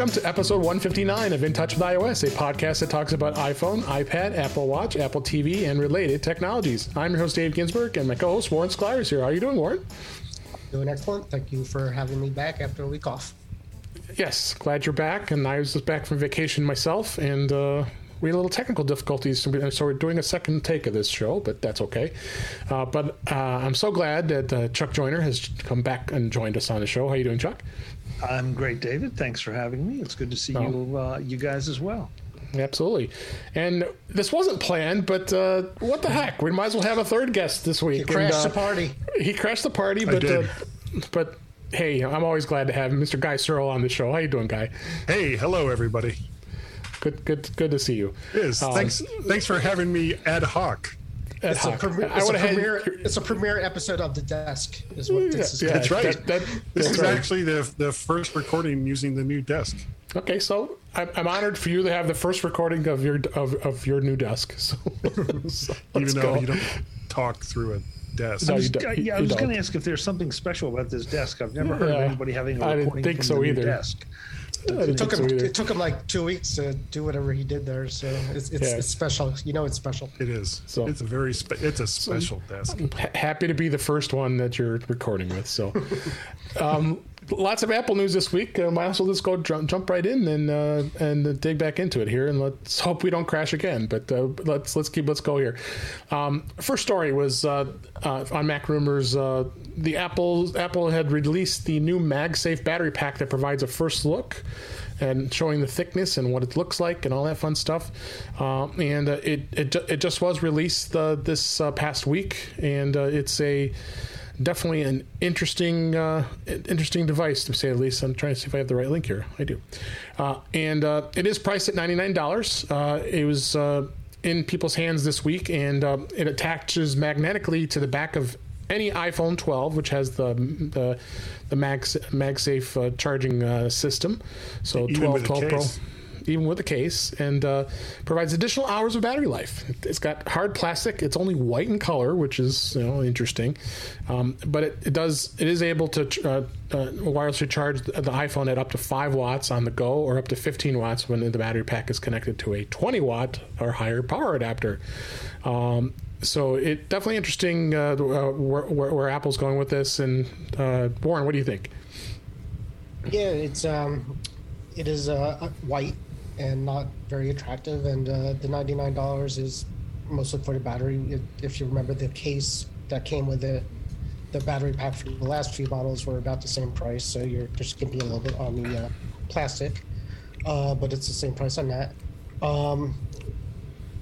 welcome to episode 159 of In Touch with iOS, a podcast that talks about iPhone, iPad, Apple Watch, Apple TV, and related technologies. I'm your host, Dave Ginsburg, and my co host, Warren Sklar, is here. How are you doing, Warren? Doing excellent. Thank you for having me back after a week off. Yes, glad you're back. And I was just back from vacation myself, and uh, we had a little technical difficulties, so we're doing a second take of this show, but that's okay. Uh, but uh, I'm so glad that uh, Chuck Joiner has come back and joined us on the show. How are you doing, Chuck? I'm great, David. Thanks for having me. It's good to see oh. you, uh, you guys as well. Absolutely. And this wasn't planned, but uh, what the heck? We might as well have a third guest this week. He crashed and, uh, the party. He crashed the party, but uh, but hey, I'm always glad to have Mr. Guy Serle on the show. How you doing, Guy? Hey, hello everybody. Good, good, good to see you. It is. Um, thanks, thanks for having me ad hoc it's a, premiere, it's, a premiere, it's a premiere episode of The Desk, is what this is. Yeah, that's right. That, that, this that's is right. actually the the first recording using the new desk. Okay, so I'm, I'm, honored for you to have the first recording of your of, of your new desk. So, so even though go. you don't talk through a desk. No, I was, yeah, I was going to ask if there's something special about this desk. I've never heard of anybody having a recording I didn't think from so the either. desk. It took him. It took him like two weeks to do whatever he did there. So it's it's, yeah. it's special. You know, it's special. It is. So it's a very spe- it's a special so, desk. happy to be the first one that you're recording with. So, um, lots of Apple news this week. Uh, might as well just go jump, jump right in and uh, and dig back into it here, and let's hope we don't crash again. But uh, let's let's keep let's go here. Um, first story was uh, uh, on Mac Rumors. Uh, the Apple Apple had released the new MagSafe battery pack that provides a first look and showing the thickness and what it looks like and all that fun stuff. and it, it it just was released this past week, and it's a definitely an interesting uh, interesting device to say the least. I'm trying to see if I have the right link here. I do, uh, and uh, it is priced at ninety nine dollars. Uh, it was uh, in people's hands this week, and uh, it attaches magnetically to the back of any iPhone 12, which has the the, the Mag, MagSafe charging system. So Even 12, 12 Pro even with the case, and uh, provides additional hours of battery life. It's got hard plastic. It's only white in color, which is you know interesting, um, but it, it, does it is able to uh, uh, wirelessly charge the iPhone at up to five watts on the go, or up to 15 watts when the battery pack is connected to a 20 watt or higher power adapter. Um, so it definitely interesting uh, uh, where, where, where, Apple's going with this. And uh, Warren, what do you think? Yeah, it's um, it is uh, white and not very attractive. And uh, the ninety nine dollars is mostly for the battery. If you remember the case that came with it, the battery pack for the last few models were about the same price. So you're just skimping a little bit on the uh, plastic, uh, but it's the same price on that. Um,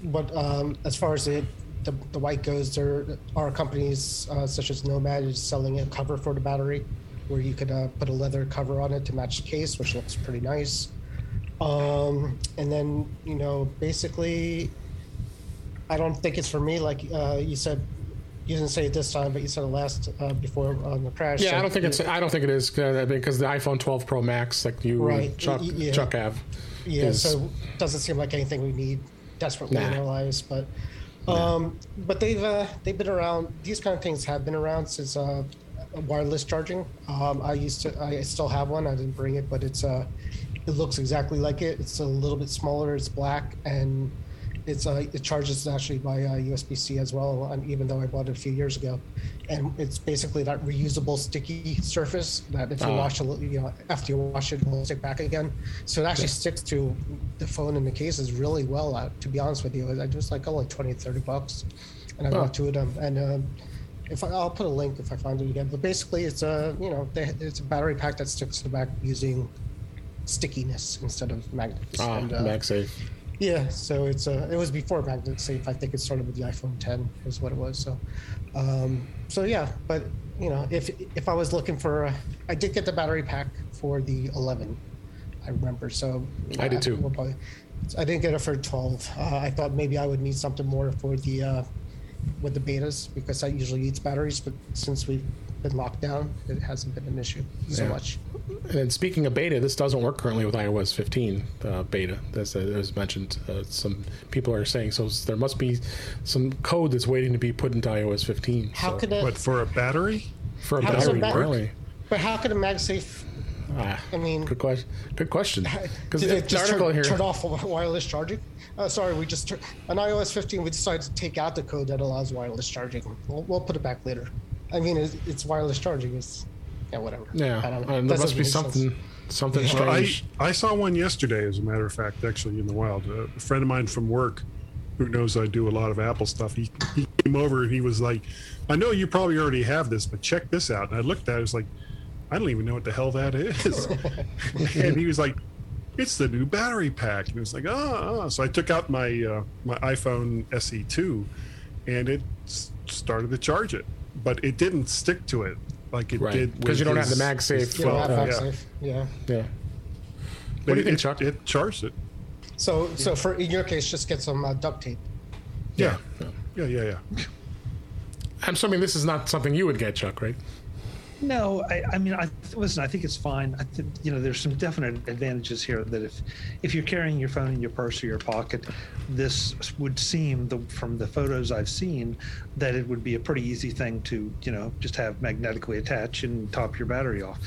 but um, as far as it, the, the white goes, there are companies uh, such as Nomad is selling a cover for the battery, where you could uh, put a leather cover on it to match the case, which looks pretty nice. Um, and then, you know, basically, I don't think it's for me. Like uh, you said, you didn't say it this time, but you said it last uh, before on the crash. Yeah, so, I don't think it's. I don't think it is uh, because the iPhone 12 Pro Max, like you, right. Chuck, yeah. Chuck have. Yeah, is, so it doesn't seem like anything we need desperately nah. in our lives, but. Um, but they've uh, they've been around. These kind of things have been around since uh, wireless charging. Um, I used to. I still have one. I didn't bring it, but it's uh, it looks exactly like it. It's a little bit smaller. It's black and it's uh, it charges actually by uh, USB-C as well. And even though I bought it a few years ago, and it's basically that reusable sticky surface that if you uh. wash it, you know, after you wash it, it will stick back again. So it actually yeah. sticks to the phone and the cases really well. Uh, to be honest with you, I just like only 20, 30 bucks, and I bought two of them. And um, if I, will put a link if I find it again. But basically, it's a you know it's a battery pack that sticks to the back using stickiness instead of magnets. Ah, and, uh, MagSafe. Yeah, so it's uh, it was before MagSafe. I think it started with the iPhone 10 is what it was. So, um, so yeah, but you know, if if I was looking for, a, I did get the battery pack for the 11. I remember. So I did too. Probably, I didn't get it for 12. Uh, I thought maybe I would need something more for the uh, with the betas because that usually eats batteries, but since we've been locked down, it hasn't been an issue so yeah. much. And speaking of beta, this doesn't work currently with iOS 15 uh, beta, as, as mentioned. Uh, some people are saying so. There must be some code that's waiting to be put into iOS 15. How so. could it? But for a battery? For a battery, ba- really? But how could a MagSafe Ah, I mean, good question. Good question. Because the article turn, here turn off wireless charging. Uh, sorry, we just on iOS 15 we decided to take out the code that allows wireless charging. We'll, we'll put it back later. I mean, it's, it's wireless charging. It's yeah, whatever. Yeah, I don't know. Uh, there must be something. Sense. Something yeah. strange. I, I saw one yesterday, as a matter of fact, actually in the wild. A friend of mine from work, who knows I do a lot of Apple stuff, he, he came over and he was like, "I know you probably already have this, but check this out." And I looked at it, I was like, "I don't even know what the hell that is." and he was like, "It's the new battery pack." And it was like, "Oh, oh. so I took out my uh, my iPhone SE2, and it started to charge it, but it didn't stick to it like it right. did because you don't have the MagSafe. You have MagSafe. Yeah. Yeah. What do you think, it, Chuck? It charged it. So, so for in your case, just get some uh, duct tape. Yeah. Yeah. Yeah. Yeah. yeah. I'm assuming this is not something you would get, Chuck, right? No, I, I mean, I listen. I think it's fine. I think you know, there's some definite advantages here. That if if you're carrying your phone in your purse or your pocket, this would seem the, from the photos I've seen that it would be a pretty easy thing to you know just have magnetically attach and top your battery off.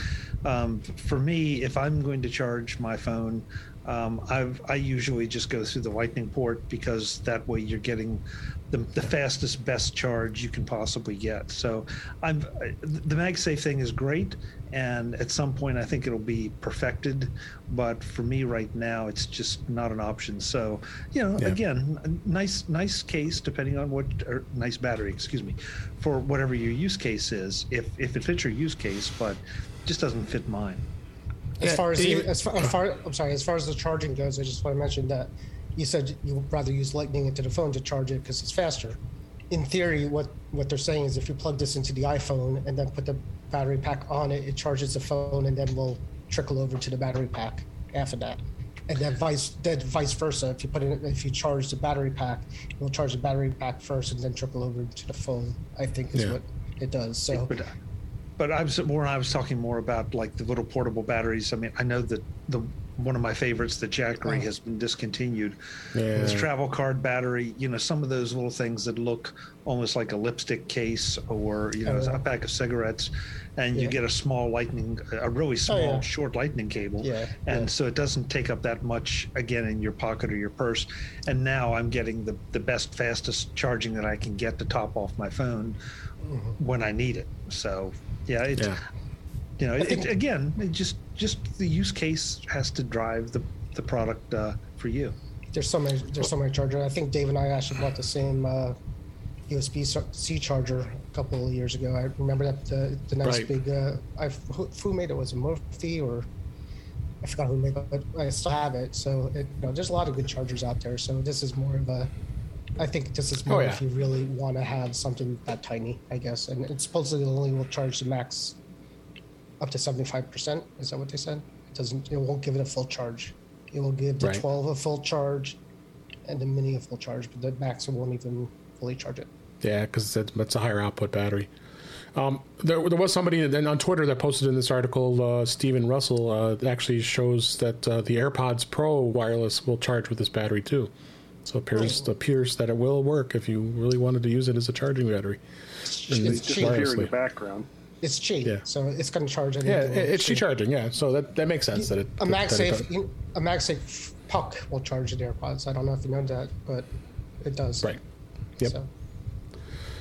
Um, for me, if I'm going to charge my phone, um, I've, I usually just go through the lightning port because that way you're getting the, the fastest, best charge you can possibly get. So I'm the MagSafe thing is great, and at some point I think it'll be perfected. But for me right now, it's just not an option. So you know, yeah. again, nice nice case depending on what or nice battery, excuse me, for whatever your use case is. If if it fits your use case, but just doesn't fit mine. As far as, the, as, far, as far, I'm sorry, as far as the charging goes, I just want to mention that you said you would rather use lightning into the phone to charge it because it's faster. In theory, what, what they're saying is if you plug this into the iPhone and then put the battery pack on it, it charges the phone and then will trickle over to the battery pack after that. And then vice then vice versa. If you put it if you charge the battery pack, it will charge the battery pack first and then trickle over to the phone. I think is yeah. what it does. So but I was more I was talking more about like the little portable batteries. I mean, I know that the one of my favorites, the Jackery, oh. has been discontinued. Yeah. This travel card battery, you know, some of those little things that look almost like a lipstick case or you know oh, a pack of cigarettes, and yeah. you get a small lightning, a really small oh, yeah. short lightning cable, yeah. and so it doesn't take up that much again in your pocket or your purse. And now I'm getting the the best, fastest charging that I can get to top off my phone mm-hmm. when I need it. So yeah, it, yeah. You know, it, it, again, it just just the use case has to drive the the product uh, for you. There's so many there's so many chargers. I think Dave and I actually bought the same uh, USB C charger a couple of years ago. I remember that the, the nice right. big. Uh, I who made it was it Murphy or I forgot who made it, but I still have it. So it, you know, there's a lot of good chargers out there. So this is more of a I think this is more oh, yeah. if you really want to have something that tiny, I guess. And it supposedly only will charge the max up to 75%. Is that what they said? It doesn't, it won't give it a full charge. It will give the right. 12 a full charge and the mini a full charge, but the max won't even fully charge it. Yeah, because it's a higher output battery. Um, there, there, was somebody then on Twitter that posted in this article, uh, Stephen Russell, uh, actually shows that uh, the AirPods Pro wireless will charge with this battery too. So it appears, appears that it will work if you really wanted to use it as a charging battery. It's, it's cheap here in the background. It's cheap, yeah. so it's going to charge. Yeah, it's cheap charging. Yeah, so that, that makes sense. that it a MagSafe a MagSafe puck will charge the AirPods. I don't know if you know that, but it does. Right. Yep. So,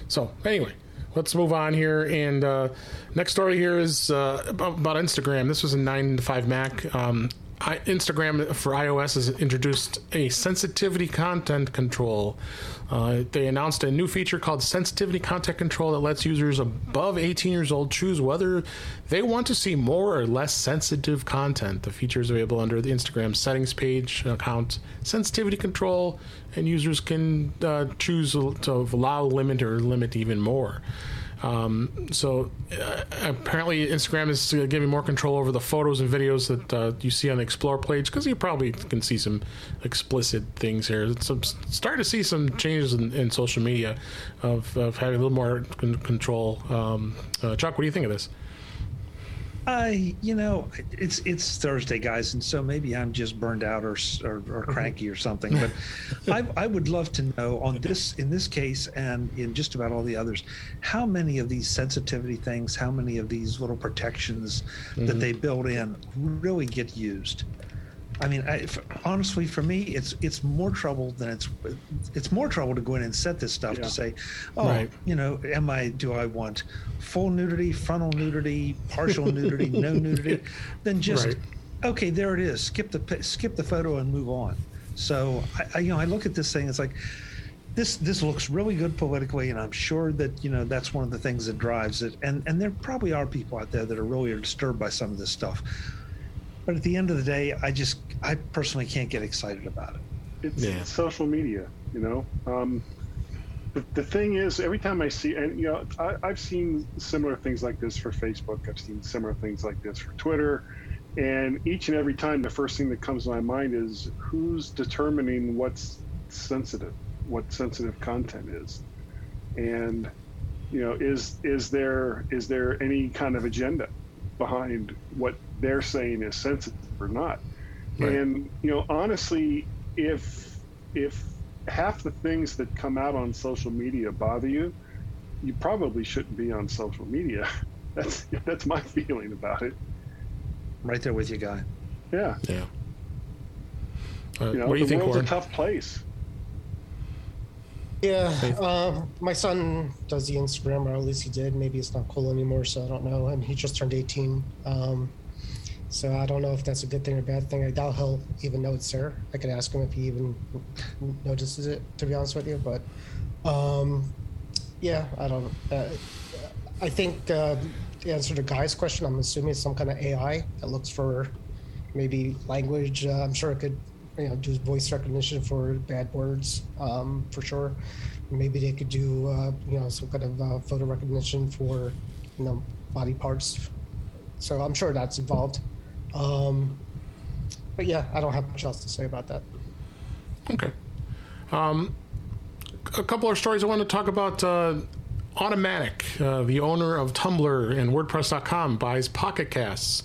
so anyway, let's move on here. And uh, next story here is uh, about, about, Instagram. This was a nine to five Mac. Um, I, Instagram for iOS has introduced a sensitivity content control. Uh, they announced a new feature called Sensitivity Content Control that lets users above 18 years old choose whether they want to see more or less sensitive content. The feature is available under the Instagram settings page, account sensitivity control, and users can uh, choose to allow, limit, or limit even more. Um, so uh, apparently, Instagram is giving more control over the photos and videos that uh, you see on the Explore page because you probably can see some explicit things here. Some starting to see some changes in, in social media of, of, having a little more control. Um, uh, Chuck, what do you think of this? I, you know, it's it's Thursday, guys, and so maybe I'm just burned out or or, or cranky or something. But I, I would love to know on this in this case and in just about all the others, how many of these sensitivity things, how many of these little protections mm-hmm. that they build in really get used. I mean, I, honestly, for me, it's it's more trouble than it's it's more trouble to go in and set this stuff yeah. to say, oh, right. you know, am I do I want full nudity, frontal nudity, partial nudity, no nudity, than just right. okay, there it is. Skip the skip the photo and move on. So I, I you know I look at this thing, it's like this this looks really good politically, and I'm sure that you know that's one of the things that drives it. And and there probably are people out there that are really disturbed by some of this stuff. But at the end of the day, I just, I personally can't get excited about it. It's yeah. social media, you know. Um, the, the thing is, every time I see, and you know, I, I've seen similar things like this for Facebook. I've seen similar things like this for Twitter. And each and every time, the first thing that comes to my mind is who's determining what's sensitive, what sensitive content is, and you know, is is there is there any kind of agenda behind what they're saying is sensitive or not. Right. And you know, honestly, if if half the things that come out on social media bother you, you probably shouldn't be on social media. That's that's my feeling about it. Right there with you, guy. Yeah. Yeah. Uh, you know, what do you the think, world's Warren? a tough place. Yeah, uh, my son does the Instagram, or at least he did. Maybe it's not cool anymore, so I don't know. And he just turned 18. Um, so I don't know if that's a good thing or bad thing. I doubt he'll even know it's there. I could ask him if he even notices it, to be honest with you. But um, yeah, I don't. Uh, I think uh, to answer the guy's question, I'm assuming it's some kind of AI that looks for maybe language. Uh, I'm sure it could you know do voice recognition for bad words um, for sure. Maybe they could do uh, you know some kind of uh, photo recognition for you know body parts. So I'm sure that's involved. Um, but yeah, I don't have much else to say about that. Okay. Um, a couple of stories I want to talk about. Uh, Automattic, uh, the owner of Tumblr and WordPress.com, buys Pocket Casts.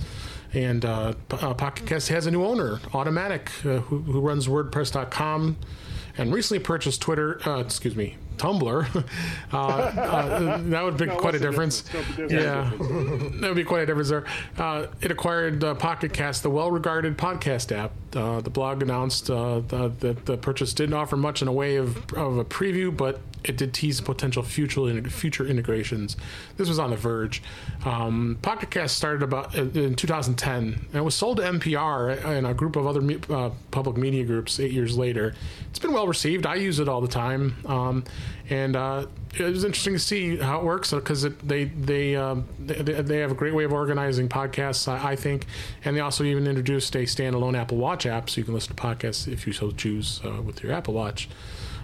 And uh, uh, Pocket Cast has a new owner, Automattic, uh, who, who, runs WordPress.com and recently purchased Twitter, uh, excuse me, Tumblr. Uh, uh, that would be no, quite a difference. difference. Yeah, that would be quite a difference there. Uh, it acquired Pocket Cast, the well-regarded podcast app. the blog announced that the purchase didn't offer much in a way of, of a preview, but it did tease potential future future integrations. This was on The Verge. Um, Pocket Cast started about uh, in 2010 and it was sold to NPR and a group of other uh, public media groups eight years later. It's been well received. I use it all the time, um, and uh, it was interesting to see how it works because they they, um, they, they have a great way of organizing podcasts, I, I, think, and they also even introduced a standalone Apple Watch app so you can listen to podcasts if you so choose uh, with your Apple Watch.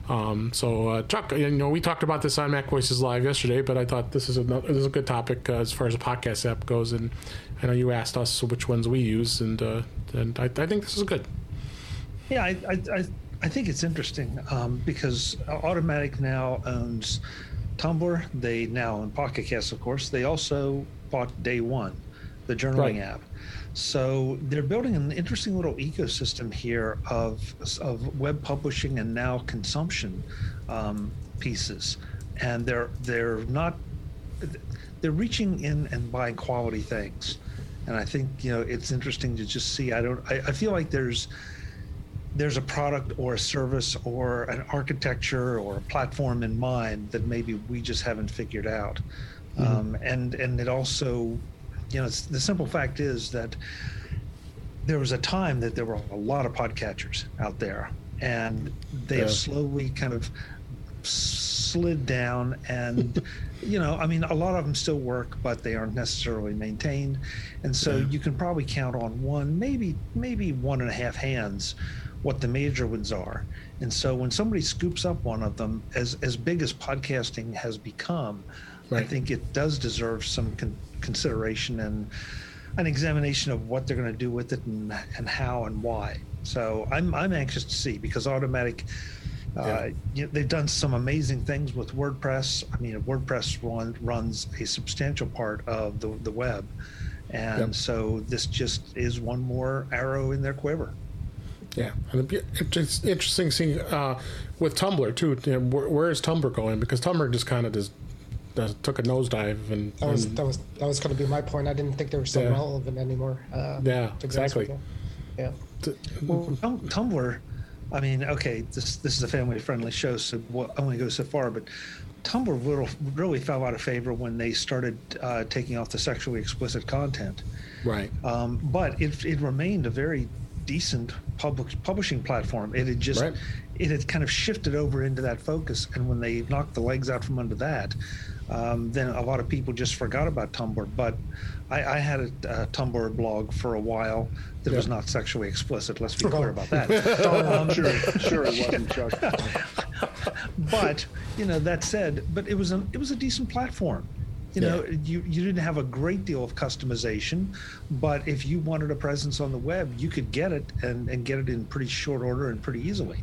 Um, so, uh, Chuck, you know, we talked about this on Mac Voices Live yesterday, but I thought this is a this is a good topic uh, as far as a podcast app goes. And I know you asked us which ones we use, and uh, and I, I, think this is good. Yeah, I I, I think it's interesting um, because Automattic now owns Tumblr. They now own Pocket Cast, of course. They also bought Day One, the journaling right. app. So they're building an interesting little ecosystem here of, of web publishing and now consumption um, pieces, and they're they're not they're reaching in and buying quality things, and I think you know it's interesting to just see. I don't I, I feel like there's there's a product or a service or an architecture or a platform in mind that maybe we just haven't figured out. Mm-hmm. Um, and and it also you know, the simple fact is that there was a time that there were a lot of podcatchers out there, and they yeah. have slowly kind of slid down and you know i mean a lot of them still work but they aren't necessarily maintained and so yeah. you can probably count on one maybe maybe one and a half hands what the major ones are and so when somebody scoops up one of them as as big as podcasting has become right. i think it does deserve some con- consideration and an examination of what they're going to do with it and, and how and why. So I'm I'm anxious to see because Automattic. Uh, yeah. you know, they've done some amazing things with WordPress. I mean, WordPress run, runs a substantial part of the, the web, And Yep. so this just is one more arrow in their quiver. Yeah, and it's interesting seeing uh, with Tumblr too. You know, where, where is Tumblr going? Because Tumblr just kind of just uh, took a nosedive, and, That was and- that was that was going to be my point. I didn't think they were so Yeah. relevant anymore. Uh, Yeah, to be honest with exactly. Yeah. Well, Tumblr, I mean, okay, this this is a family friendly show, so well, I only go so far, but Tumblr really, really fell out of favor when they started uh, taking off the sexually explicit content. right. Um, but it, it remained a very decent public publishing platform. It had just Right. it had kind of shifted over into that focus, and when they knocked the legs out from under that, um, then a lot of people just forgot about Tumblr. But I, I had a, a Tumblr blog for a while that was not sexually explicit. Let's be clear about that. sure, sure it wasn't, Chuck. but you know that said but it was a it was a decent platform you know you you didn't have a great deal of customization but if you wanted a presence on the web you could get it and and get it in pretty short order and pretty easily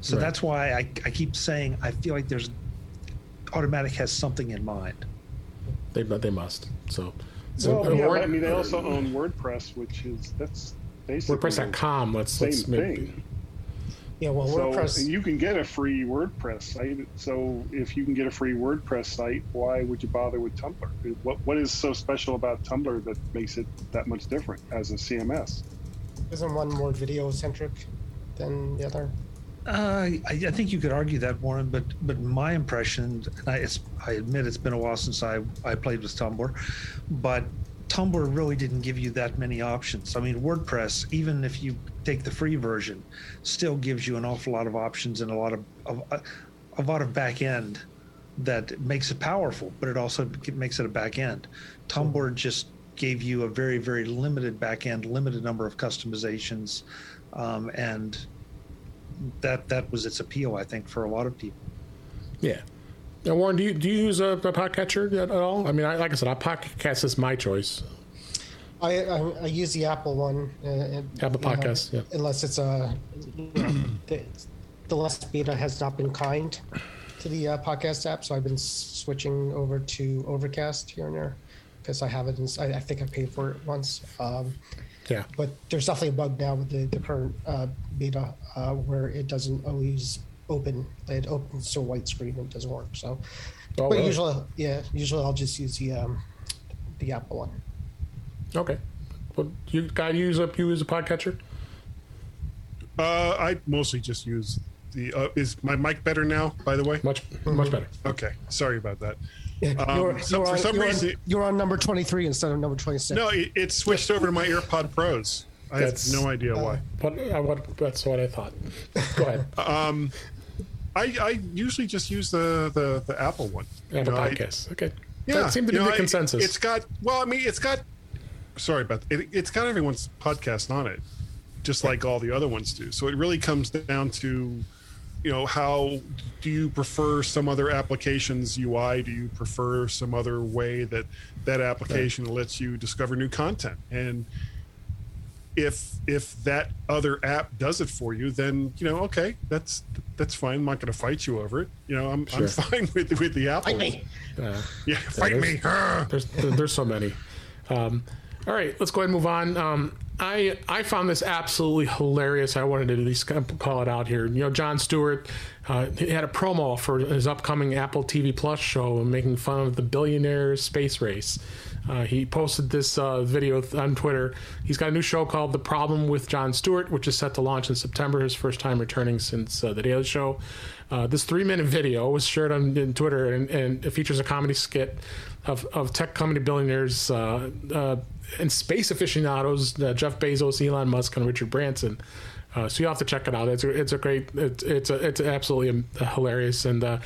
so Right. that's why I, I keep saying i feel like there's Automattic has something in mind They they must. So, so Well, yeah, Word- I mean, they also own WordPress, which is that's basically WordPress.com. Let's the let's same maybe. thing. Yeah. Well, So WordPress. you can get a free WordPress site. So if you can get a free WordPress site, why would you bother with Tumblr? What what is so special about Tumblr that makes it that much different as a CMS? Isn't one more video centric than the other? Uh, I, I think you could argue that, Warren, but but my impression, and I, it's, I admit it's been a while since I, I played with Tumblr, but Tumblr really didn't give you that many options. I mean, WordPress, even if you take the free version, still gives you an awful lot of options and a lot of, of a, a lot of back end that makes it powerful, but it also makes it a back end. Tumblr just gave you a very very limited back end, limited number of customizations, um, and that that was its appeal, I think, for a lot of people. Yeah. Now, Warren, do you do you use a, a podcatcher at, at all? I mean, I, like I said, a podcast is my choice. I, I, I use the Apple one. Uh, and, Apple you know, yeah. Unless it's a, the, the last beta has not been kind to the uh, podcast app, so I've been switching over to Overcast here and there because I have it. In, I, I think I paid for it once. Um, Yeah. but there's definitely a bug now with the, the current uh, beta uh, where it doesn't always open. It opens to a white screen and it doesn't work. So, Oh, but really? usually, yeah, usually I'll just use the um, the Apple one. Okay. Well, you guy you use up you use a podcatcher? Uh, I mostly just use the. Uh, is my mic better now? By the way. Much much better. Okay. Sorry about that. Yeah, Um, you're, so you're for on, some you're, reason- on, you're on number 23 instead of number 26. No, it, it switched over to my AirPod Pros. I That's- have no idea why. What, I, what that's what I thought. Go ahead. I, I usually just use the the, the Apple one. You know, I- okay. Yeah, that seemed to be know, the I- consensus. It's got well, I mean, it's got. Sorry about it. It's got everyone's podcast on it, just like all the other ones do. So it really comes down to, you know, how do you prefer some other application's UI? Do you prefer some other way that that application lets you discover new content? And if if that other app does it for you, then you know, okay, that's that's fine. I'm not going to fight you over it. You know, I'm Sure. I'm fine with with the Apple. Fight me. Uh, Yeah, fight me. There's there's so many. Um, all right, let's go ahead and move on. Um, I I found this absolutely hilarious. I wanted to at least call it out here. You know, Jon Stewart, uh, he had a promo for his upcoming Apple TV Plus show, making fun of the billionaire space race. Uh, he posted this uh, video on Twitter. He's got a new show called The Problem with Jon Stewart, which is set to launch in September. His first time returning since uh, The Daily Show. Uh, this three-minute video was shared on, Twitter, and, and it features a comedy skit of, of tech company billionaires uh, uh, and space aficionados, Jeff Bezos, Elon Musk, and Richard Branson. So you have to check it out. It's a, it's a great, it's it's a, it's absolutely hilarious, and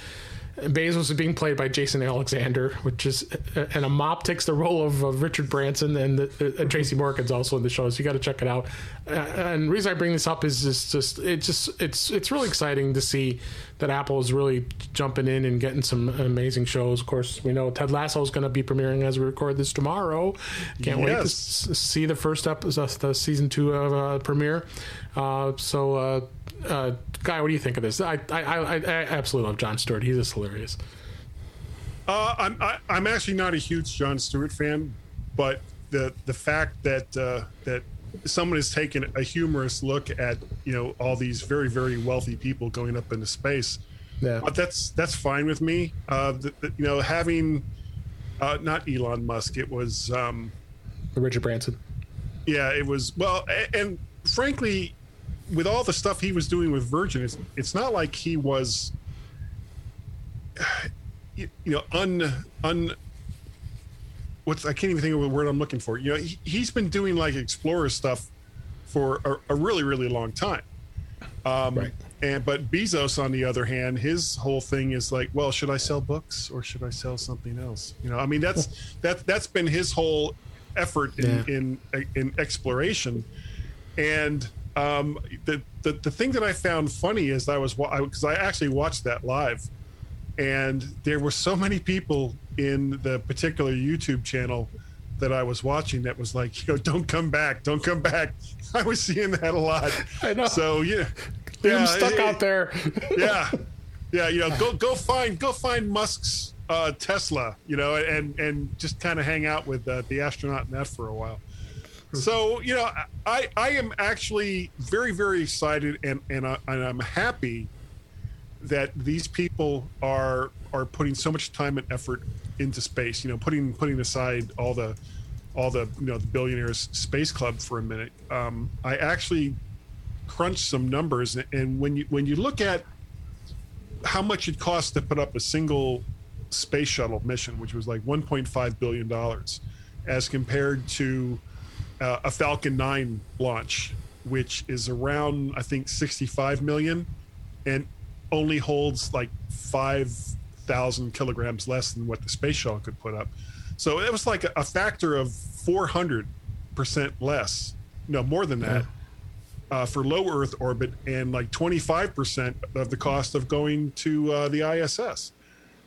uh, Bezos is being played by Jason Alexander, which is, and a mop takes the role of, of Richard Branson, and uh, Tracy Morgan's also in the show. So you got to check it out. Uh, and the reason I bring this up is just, just it just it's it's really exciting to see that Apple is really jumping in and getting some amazing shows. Of course, we know Ted Lasso is going to be premiering as we record this tomorrow. Can't wait to s- see the first episode, the season two of uh, premiere. Uh, so, uh, uh, Guy, what do you think of this? I I, I, I absolutely love Jon Stewart. He's just hilarious. Uh, I'm I, I'm actually not a huge Jon Stewart fan, but the the fact that uh, that someone has taken a humorous look at you know all these very very wealthy people going up into space. Yeah. But that's that's fine with me. Uh, the, the, you know, having uh, not Elon Musk, it was um, Richard Branson. yeah, it was well, a- and frankly, with all the stuff he was doing with Virgin, it's it's not like he was, you, you know, un un. What's I can't even think of the word I'm looking for. You know, he, he's been doing like Explorer stuff for a, a really really long time. Um, Right. And but Bezos, on the other hand, his whole thing is like, well, should I sell books or should I sell something else? You know, I mean, that's that that's been his whole effort in Yeah. in, in exploration. And um, the, the the thing that I found funny is I was because I actually watched that live, and there were so many people in the particular YouTube channel that I was watching that was like, you know, don't come back, don't come back. I was seeing that a lot. I know. So yeah, yeah, stuck it- out there. yeah yeah you know go go find go find musk's uh tesla you know and and just kind of hang out with uh, the astronaut in that for a while so you know i i am actually very very excited and and, I, and i'm happy that these people are are putting so much time and effort into space you know putting putting aside all the all the you know the billionaires space club for a minute. Um i actually crunched some numbers and when you when you look at how much it costs to put up a single space shuttle mission which was like 1.5 billion dollars as compared to uh, a falcon 9 launch which is around i think 65 million and only holds like 5000 kilograms less than what the space shuttle could put up so it was like a, a factor of 400 percent less no more than that uh, for low Earth orbit and like 25% of the cost of going to uh, the ISS.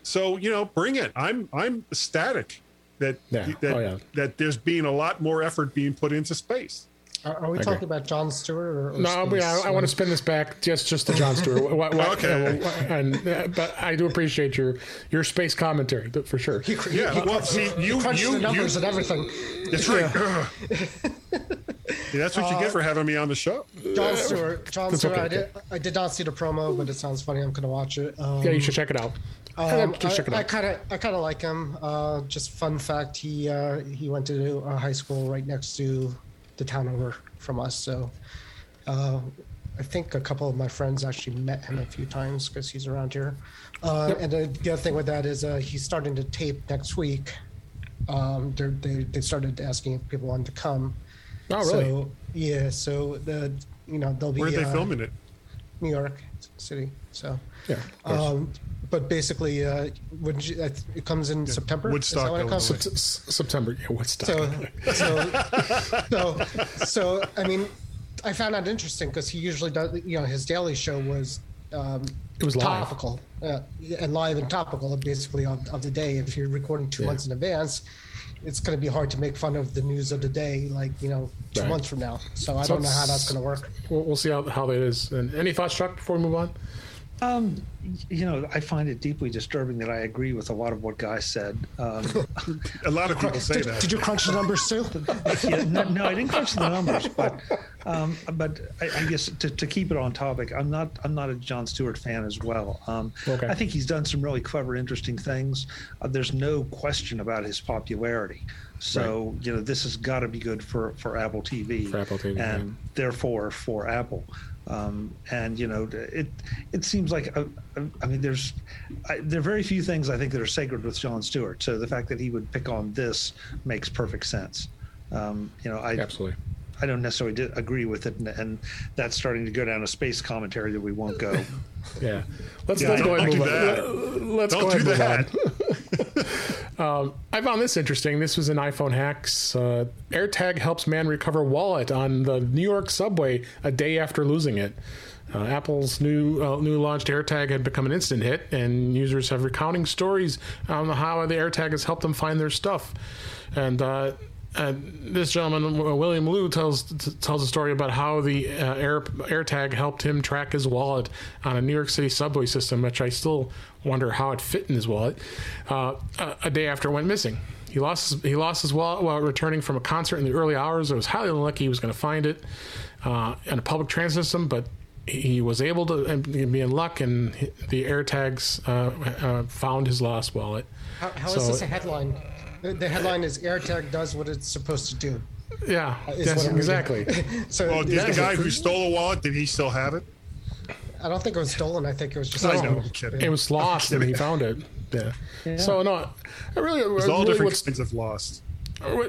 So, you know, bring it. I'm I'm ecstatic that Yeah. that, Oh, yeah. that there's being a lot more effort being put into space. Are, are we Okay. talking about Jon Stewart or, or No, I, I. I want to spin this back just just to Jon Stewart. What, what, Okay. uh, and uh, but I do appreciate your your space commentary th- for sure. He, he, Yeah, he, well, he, see, he you- crunched you- the numbers you- and everything. That's right. Yeah, that's what you get for having me on the show. Jon Stewart. Jon Stewart. okay, I did. I did not see the promo, but it sounds funny. I'm going to watch it. Um, Yeah, you should check it out. Um, just check it I kind of, I kind of like him. Uh, just fun fact, he uh, he went to a high school right next to the town over from us. So, uh, I think a couple of my friends actually met him a few times because he's around here. Uh, And the, the other thing with that is uh, he's starting to tape next week. Um, they're, they they started asking if people wanted to come. Oh, really? So yeah, so the you know they'll be Where are they uh, filming it? New York City. So. yeah. of. Um, but basically, uh, when you, uh, it comes in September. Woodstock, Is that when it comes? Illinois. S- S- September. Yeah, what's that? So, so, so, so, I mean, I found that interesting because he usually does. You know, his daily show was um, It was live. topical uh, and live and topical, basically of, of the day. If you're recording two Yeah. months in advance, it's going to be hard to make fun of the news of the day, like you know, two Right. months from now. So I So don't know how that's going to work. we'll, we'll see how, how that is. And any thoughts, Chuck, before we move on? Um, you know, I find it deeply disturbing that I agree with a lot of what Guy said. Um, A lot of people say Did, that. did you crunch the numbers too? yeah, no, no, I didn't crunch the numbers, but um, but I, I guess to, to keep it on topic, I'm not I'm not a Jon Stewart fan as well. Um, Okay. I think he's done some really clever, interesting things. Uh, there's no question about his popularity. So you know this has got to be good for for Apple TV, For Apple TV, and yeah. therefore for Apple. Um, and you know it it seems like uh, uh, I mean there's I, there are very few things I think that are sacred with Jon Stewart. So the fact that he would pick on this makes perfect sense. Um, you know, I Absolutely. I don't necessarily di- agree with it, and, and that's starting to go down a space commentary that we won't go. Yeah. Let's, Yeah, let's go ahead don't and do move on. Let's Don't go ahead and move that. Um, I found this interesting. This was an iPhone hacks. Uh, AirTag helps man recover wallet on the New York subway a day after losing it. Uh, Apple's new uh, new launched AirTag had become an instant hit, and users have recounting stories on how the AirTag has helped them find their stuff. And uh, uh, this gentleman, William Liu, tells t- tells a story about how the uh, Air AirTag helped him track his wallet on a New York City subway system, which I still wonder how it fit in his wallet. Uh, a, a day after it went missing, he lost his, he lost his wallet while returning from a concert in the early hours. It was highly unlucky he was going to find it uh, in a public transit system, but he was able to be in luck, and the AirTags uh, uh, found his lost wallet. How, how so, is this a headline? The, the headline is AirTag does what it's supposed to do. Yeah, uh, yes, exactly. so well, did the guy who stole the wallet did he still have it? I don't think it was stolen. I think it was just. I know. It was lost, and he found it. Yeah. yeah. So no, I really. It's all really different kinds of lost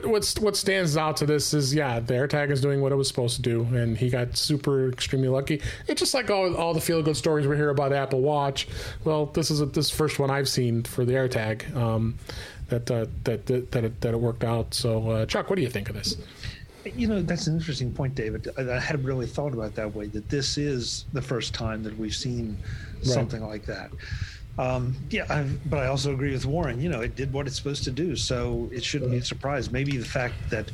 what's what stands out to this is yeah the AirTag is doing what it was supposed to do and he got super extremely lucky it's just like all, all the feel good stories we hear about Apple Watch well this is a, this first one I've seen for the AirTag um, that, uh, that, that that it, that it worked out so uh, Chuck what do you think of this you know that's an interesting point David I, I hadn't really thought about that way that this is the first time that we've seen something like that um, yeah, I've, but I also agree with Warren. You know, it did what it's supposed to do, so it shouldn't be a surprise. Maybe the fact that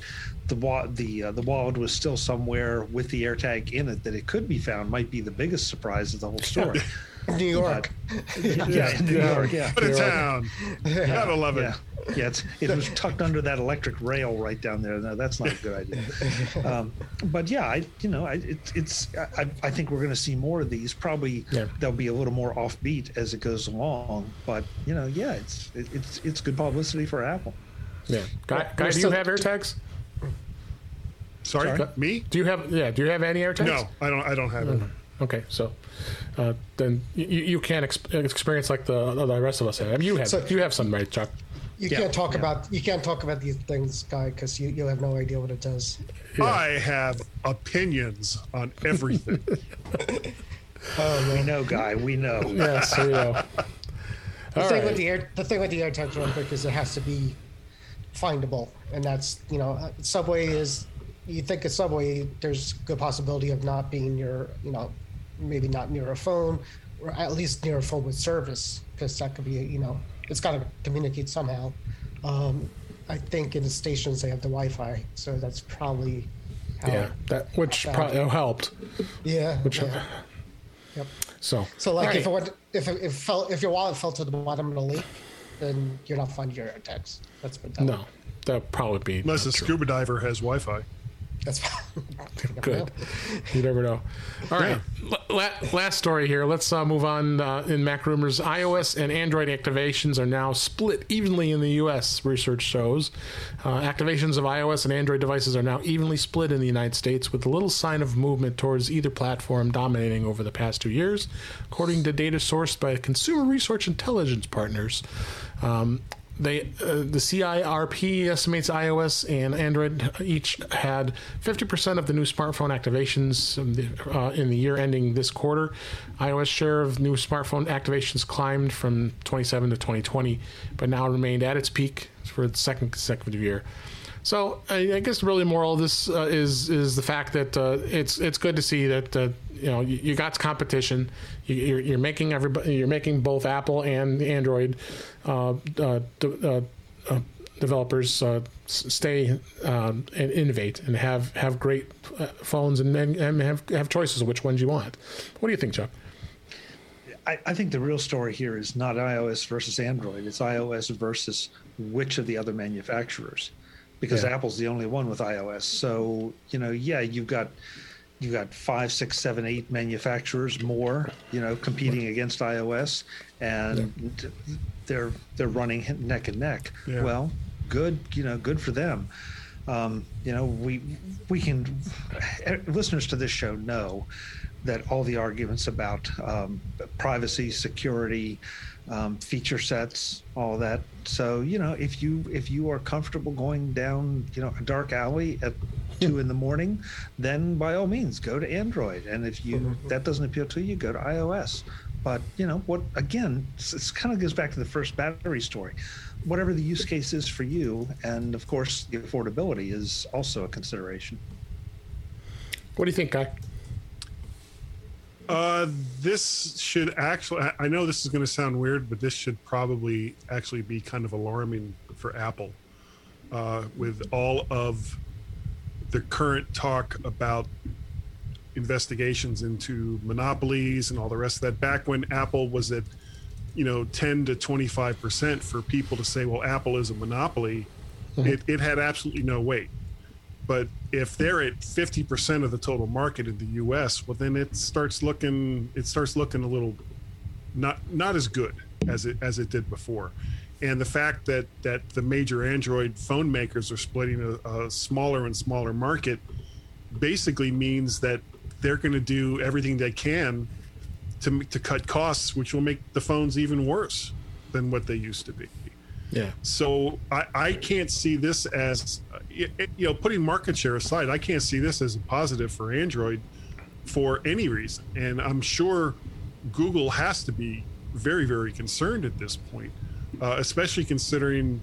the the uh, the wallet was still somewhere with the AirTag in it that it could be found might be the biggest surprise of the whole story. New York. But, yeah, New York. Yeah, what a town. Yeah. Gotta love it. Yeah. Yeah, it was tucked under that electric rail right down there. No, that's not a good idea. Um, but yeah, I, you know, I, it, it's. I, I, think we're going to see more of these. Probably yeah. they'll be a little more offbeat as it goes along. But you know, yeah, it's it, it's it's good publicity for Apple. Yeah, guy, guy do you have AirTags? Sorry, Sorry, me? Do you have? Yeah, do you have any AirTags? No, I don't. I don't have mm-hmm. it. Okay, so uh, then you, you can't experience like the the rest of us have. I mean, you have so, you have some, right, Chuck? You yeah, can't talk yeah. about you can't talk about these things, guy, because you, you have no idea what it does. Yeah. I have opinions on everything. oh, we know, guy. We know. yes, we know. The All thing right. with the air, the thing with the air AirTags, real quick, is it has to be findable, and that's you know, uh, Subway is. You think a Subway, there's good possibility of not being your, you know, maybe not near a phone, or at least near a phone with service, because that could be, you know, it's got to communicate somehow. Um, I think in the stations they have the Wi-Fi, so that's probably yeah, that which probably helped. Yeah, which yeah. Yep. So so like right. if it went, if it, if fell if your wallet fell to the bottom of the lake, then you're not finding your AirTags. That's what that no, that'd probably be unless a true. scuba diver has Wi-Fi. That's fine. good. You never know. All right, yeah. last story here. Let's uh, move on uh, in Mac rumors. iOS and Android activations are now split evenly in the U.S. Research shows uh, activations of iOS and Android devices are now evenly split in the United States, with little sign of movement towards either platform dominating over the past two years, according to data sourced by Consumer Research Intelligence Partners. Um, they uh, the CIRP estimates iOS and Android each had 50% of the new smartphone activations uh, in the year ending this quarter. iOS share of new smartphone activations climbed from 27 to 2020, but now remained at its peak for the second consecutive year. So I, guess really moral of this uh, is is the fact that uh, it's it's good to see that uh, you know you, you, got competition. You, are you're making everybody you're making both Apple and Android uh, uh, uh, developers stay um, and innovate and have have great phones and, and have have choices of which ones you want. What do you think, Chuck? I, I think the real story here is not iOS versus Android. It's iOS versus which of the other manufacturers because yeah. Apple's the only one with iOS. So you know, yeah, you've got you've got five, six, seven, eight manufacturers more, you know, competing against iOS, and yeah. they're they're running neck and neck. Yeah. Well, good, you know, good for them. Um, you know, we we can listeners to this show know that all the arguments about um, privacy, security, um, feature sets, all that. So you know, if you if you are comfortable going down, you know, a dark alley at two in the morning, then by all means go to Android. And if you mm-hmm. that doesn't appeal to you, go to iOS. But you know what? Again, it kind of goes back to the first battery story. Whatever the use case is for you, and of course, the affordability is also a consideration. What do you think, Guy? Uh, this should actually, I know this is going to sound weird, but this should probably actually be kind of alarming for Apple. uh, with all of the current talk about investigations into monopolies and all the rest of that. Back when Apple was at, you know, 10 to 25 percent for people to say, well, Apple is a monopoly, mm-hmm. it, it had absolutely no weight. But if they're at 50 percent of the total market in the U.S., well, then it starts looking it starts looking a little not not as good as it as it did before. And the fact that that the major Android phone makers are splitting a, a smaller and smaller market basically means that they're going to do everything they can to to cut costs, which will make the phones even worse than what they used to be. Yeah. So I, I can't see this as you know putting market share aside, I can't see this as a positive for Android for any reason, and I'm sure Google has to be very very concerned at this point, uh, especially considering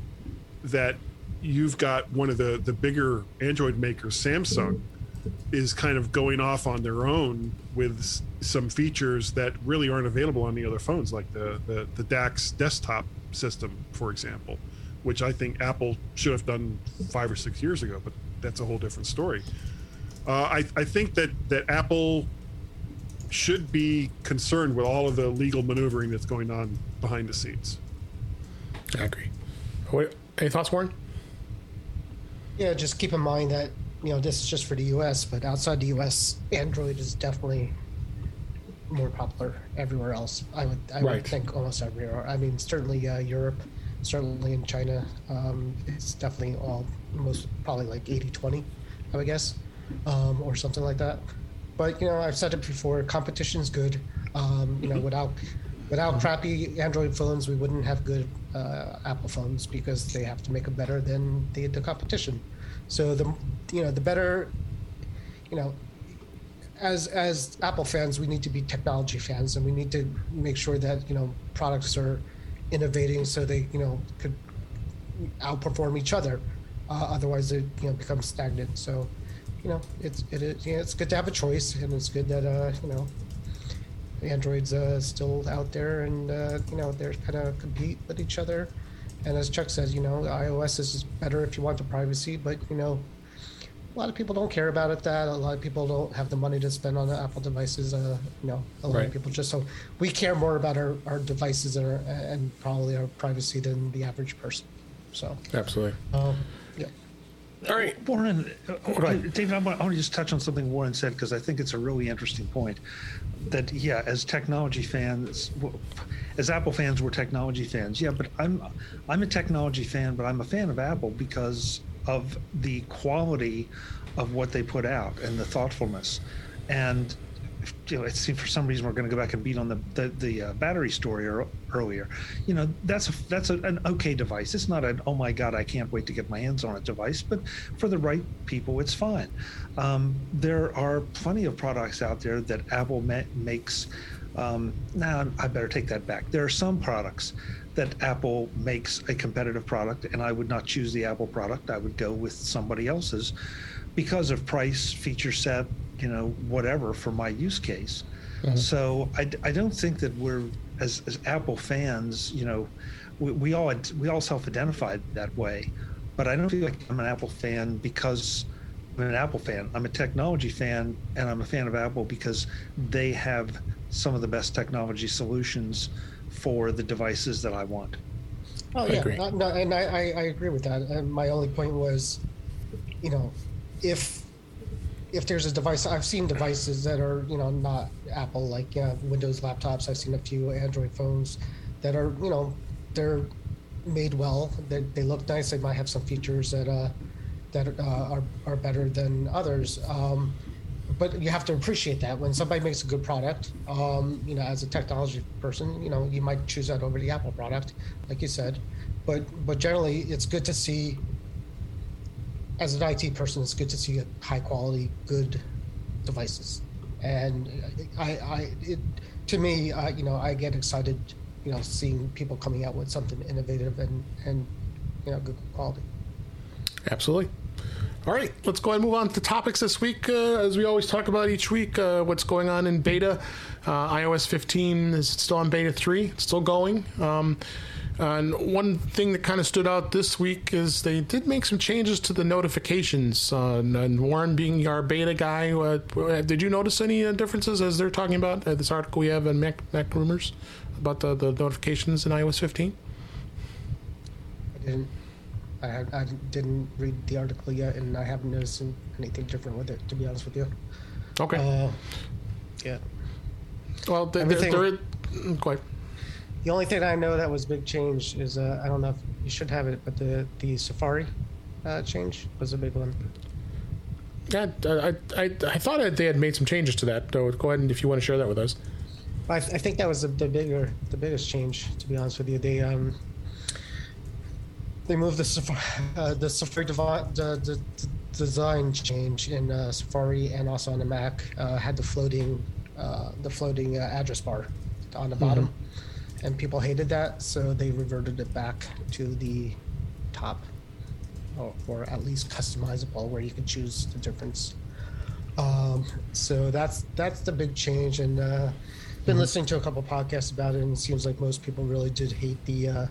that you've got one of the the bigger Android makers, Samsung is kind of going off on their own with some features that really aren't available on the other phones, like the, the, the DeX desktop system, for example, which I think Apple should have done five or six years ago, but that's a whole different story. Uh, I, I think that, that Apple should be concerned with all of the legal maneuvering that's going on behind the scenes. I agree. Wait, any thoughts, Warren? Yeah, just keep in mind that you know, this is just for the US, but outside the US, Android is definitely more popular everywhere else. I would, I right. would think almost everywhere. I mean, certainly uh, Europe, certainly in China, um, it's definitely all most probably like 80 20, I would guess, um, or something like that. But, you know, I've said it before competition is good. Um, you know, without without crappy Android phones, we wouldn't have good uh, Apple phones because they have to make them better than the, the competition. So the you know the better, you know, as as Apple fans, we need to be technology fans, and we need to make sure that you know products are innovating so they you know could outperform each other. Uh, otherwise, it you know becomes stagnant. So, you know, it's it is you know, it's good to have a choice, and it's good that uh, you know Android's uh, still out there, and uh, you know they're kind of compete with each other. And as Chuck says, you know, iOS is better if you want the privacy, but you know, a lot of people don't care about it. That a lot of people don't have the money to spend on the Apple devices. Uh, you know, a lot right. of people just so we care more about our, our devices and, our, and probably our privacy than the average person. So absolutely. Um. All right, Warren. Uh, David, I want to just touch on something Warren said because I think it's a really interesting point. That yeah, as technology fans, as Apple fans, we're technology fans. Yeah, but I'm I'm a technology fan, but I'm a fan of Apple because of the quality of what they put out and the thoughtfulness. And you know, seems for some reason we're going to go back and beat on the the, the uh, battery story or, earlier. You know, that's a, that's a, an okay device. It's not an oh my god, I can't wait to get my hands on a device, but for the right people, it's fine. Um, there are plenty of products out there that Apple ma- makes um, now I better take that back. There are some products that Apple makes a competitive product, and I would not choose the Apple product. I would go with somebody else's because of price, feature set, you know, whatever for my use case. Mm-hmm. So I, I don't think that we're as, as Apple fans, you know, we, we all we all self-identified that way, but I don't feel like I'm an Apple fan because I'm an Apple fan. I'm a technology fan, and I'm a fan of Apple because they have some of the best technology solutions for the devices that I want. Oh yeah, no, no, and I, I, I, agree with that. And my only point was, you know, if if there's a device, I've seen devices that are you know not Apple, like yeah, Windows laptops. I've seen a few Android phones that are you know they're made well. They, they look nice. They might have some features that uh, that uh, are are better than others. Um, but you have to appreciate that when somebody makes a good product. Um, you know, as a technology person, you know, you might choose that over the Apple product, like you said. But but generally, it's good to see. As an IT person, it's good to see high quality, good devices, and I, I it, to me, I, you know, I get excited, you know, seeing people coming out with something innovative and and you know, good quality. Absolutely. All right, let's go ahead and move on to topics this week. Uh, as we always talk about each week, uh, what's going on in beta. Uh, iOS 15 is still on beta 3, it's still going. Um, And one thing that kind of stood out this week is they did make some changes to the notifications. Uh, and Warren, being our beta guy, did you notice any uh, differences as they're talking about uh, this article we have in Mac, Mac Rumors about the, the notifications in iOS 15? I didn't. I, had, I didn't read the article yet, and I haven't noticed anything different with it. To be honest with you. Okay. Uh, yeah. well, everything- quite. The only thing I know that was big change is uh, I don't know if you should have it, but the the Safari uh, change was a big one. Yeah, I, I, I thought that they had made some changes to that. So go ahead and if you want to share that with us. I, I think that was the, the bigger the biggest change. To be honest with you, they um they moved the Safari uh, the Safari devi- the, the, the design change in uh, Safari and also on the Mac uh, had the floating uh, the floating uh, address bar on the bottom, and people hated that, so they reverted it back to the top, or, or at least customizable, where you could choose the difference. Um, so that's that's the big change, and uh, been listening to a couple podcasts about it, and it seems like most people really did hate the uh,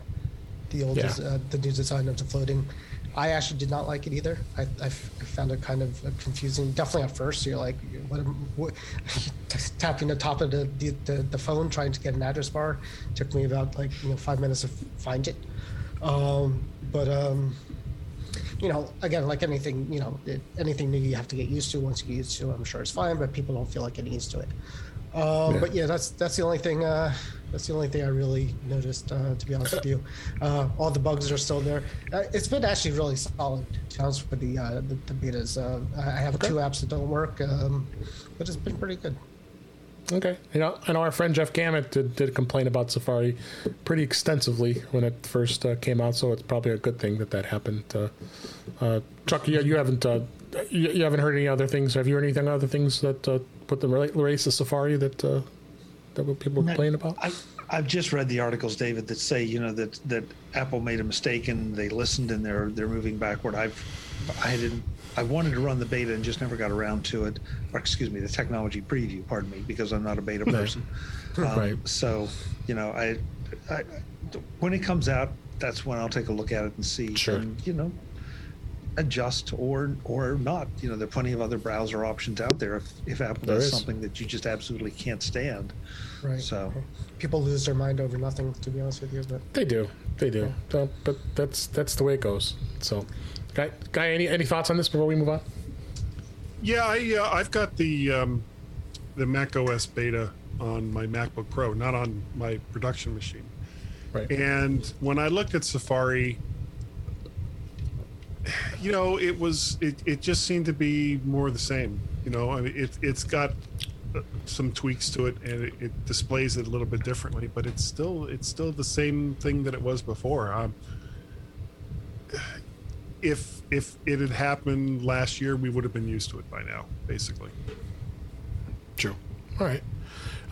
the old Yeah. des- uh, the new design of the floating. I actually did not like it either. I, I f- I found it kind of uh, confusing. Definitely at first, you're like, what, what tapping the top of the, the, the, the phone trying to get an address bar took me about like you know five minutes to find it. Um, but um, you know, again, like anything, you know, it, anything new you have to get used to. Once you get used to it, I'm sure it's fine, but people don't feel like getting used to it. Um, Yeah. But yeah, that's that's the only thing. Uh, that's the only thing I really noticed. Uh, to be honest with you, uh, all the bugs are still there. Uh, it's been actually really solid. To be honest with the uh, the, the betas, uh, I have two apps that don't work, um, but it's been pretty good. Okay. You know, I know our friend Jeff Gamet did, did complain about Safari pretty extensively when it first uh, came out, so it's probably a good thing that that happened. Uh, uh, Chuck, you, you haven't uh, you, you haven't heard any other things. Have you heard anything other things that uh, put the race of Safari that uh, that what people complain about? I, I've just read the articles, David, that say you know that that Apple made a mistake and they listened and they're they're moving backward. I've I didn't I wanted to run the beta and just never got around to it. Or excuse me, the technology preview. Pardon me, because I'm not a beta person. Um, Right. So you know, I, I when it comes out, that's when I'll take a look at it and see. Sure. And, you know, adjust or or not. You know, there are plenty of other browser options out there if if Apple There does is. something that you just absolutely can't stand. Right. So. people lose their mind over nothing. To be honest with you, but They do, they do. So, but that's that's the way it goes. So, guy, guy, any any thoughts on this before we move on? Yeah, I, uh, I've got the um, the Mac OS beta on my MacBook Pro, not on my production machine. Right. And when I looked at Safari, you know, it was it, it just seemed to be more the same. You know, I mean, it it's got uh, some tweaks to it, and it, it displays it a little bit differently, but it's still it's still the same thing that it was before. Um, if if it had happened last year, we would have been used to it by now, basically. True. All right.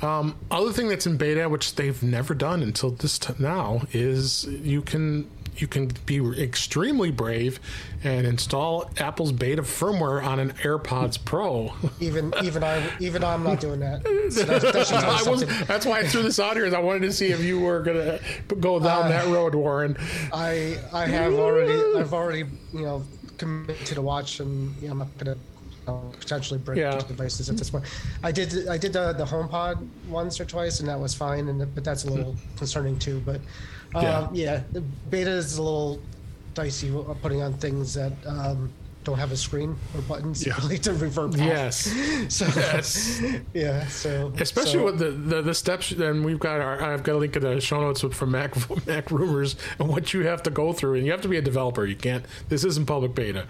Um, other thing that's in beta, which they've never done until this t- now, is you can you can be extremely brave and install Apple's beta firmware on an AirPods Pro. even even I even I'm not doing that. So that, that should I was, that's why I threw this out here. Is I wanted to see if you were gonna go down uh, that road, Warren. I I have already I've already you know committed to watch and you know, I'm not gonna potentially break Yeah. devices at this point. I did I did the the HomePod once or twice and that was fine and but that's a little concerning too. But um, Yeah. yeah. beta is a little dicey uh, putting on things that um, don't have a screen or buttons Yeah. really to revert back. Yes. So yeah. So Especially so- with the, the, the steps, and we've got our, I've got a link in the show notes from Mac Mac Rumors and what you have to go through, and you have to be a developer. You can't. This isn't public beta.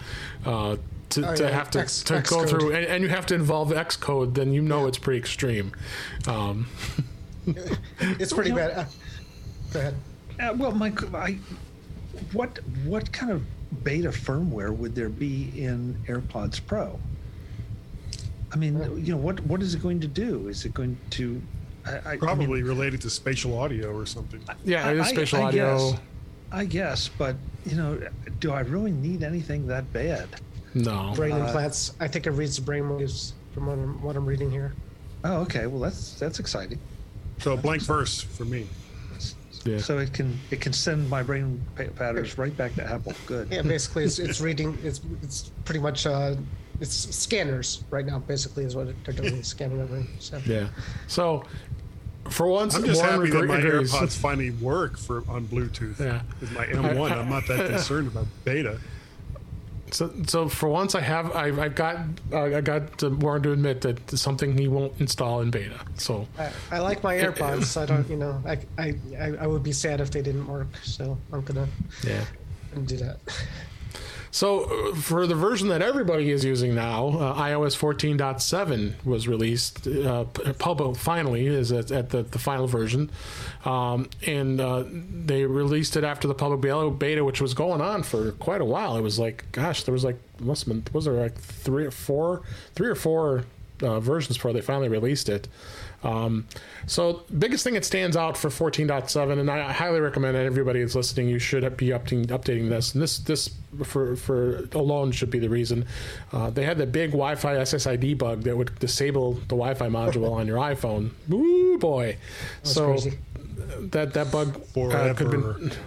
Uh, to, Oh, to yeah, have to, X- to go Xcode. through, and, and you have to involve Xcode, then you know it's pretty extreme. Um, it's pretty bad. Uh, go ahead. Uh, well, Mike, I, what what kind of beta firmware would there be in AirPods Pro? I mean, you know, what what is it going to do? Is it going to I, I- I mean, Probably related to spatial audio or something. yeah, it is spatial I audio. guess. I guess, but you know, do I really need anything that bad? No, Brain Uh, implants. I think it reads the brain waves from what I'm, what I'm reading here. Oh, okay. Well, that's that's exciting. So a blank verse for me. Yeah. So it can it can send my brain patterns right back to Apple. Good. Yeah, basically, it's, it's reading. It's it's pretty much uh, it's scanners right now. Basically, is what they're doing, scanning everything. So. Yeah. So for once, I'm just happy that my agrees. AirPods finally work for on Bluetooth. Yeah. With my M1, I'm not that concerned about beta. So, so for once, I have I've, I've got uh, I got Warren to admit that something he won't install in beta. So I, I like my AirPods. I don't, you know, I, I I I would be sad if they didn't work. So I'm gonna yeah. do that. So uh, for the version that everybody is using now, uh, iOS 14.7 was released. Uh, finally is at, at the, the final version, um, and uh, they released it after the public beta, which was going on for quite a while. It was like, gosh, there was like must have been was there like three or four, three or four uh, versions before they finally released it. Um, so biggest thing that stands out for 14.7, and I highly recommend that everybody that's listening, you should be updating, updating this. And this this for for alone should be the reason. Uh, they had the big Wi-Fi SSID bug that would disable the Wi-Fi module on your iPhone. Ooh boy! so crazy. that that bug uh, could Forever. be.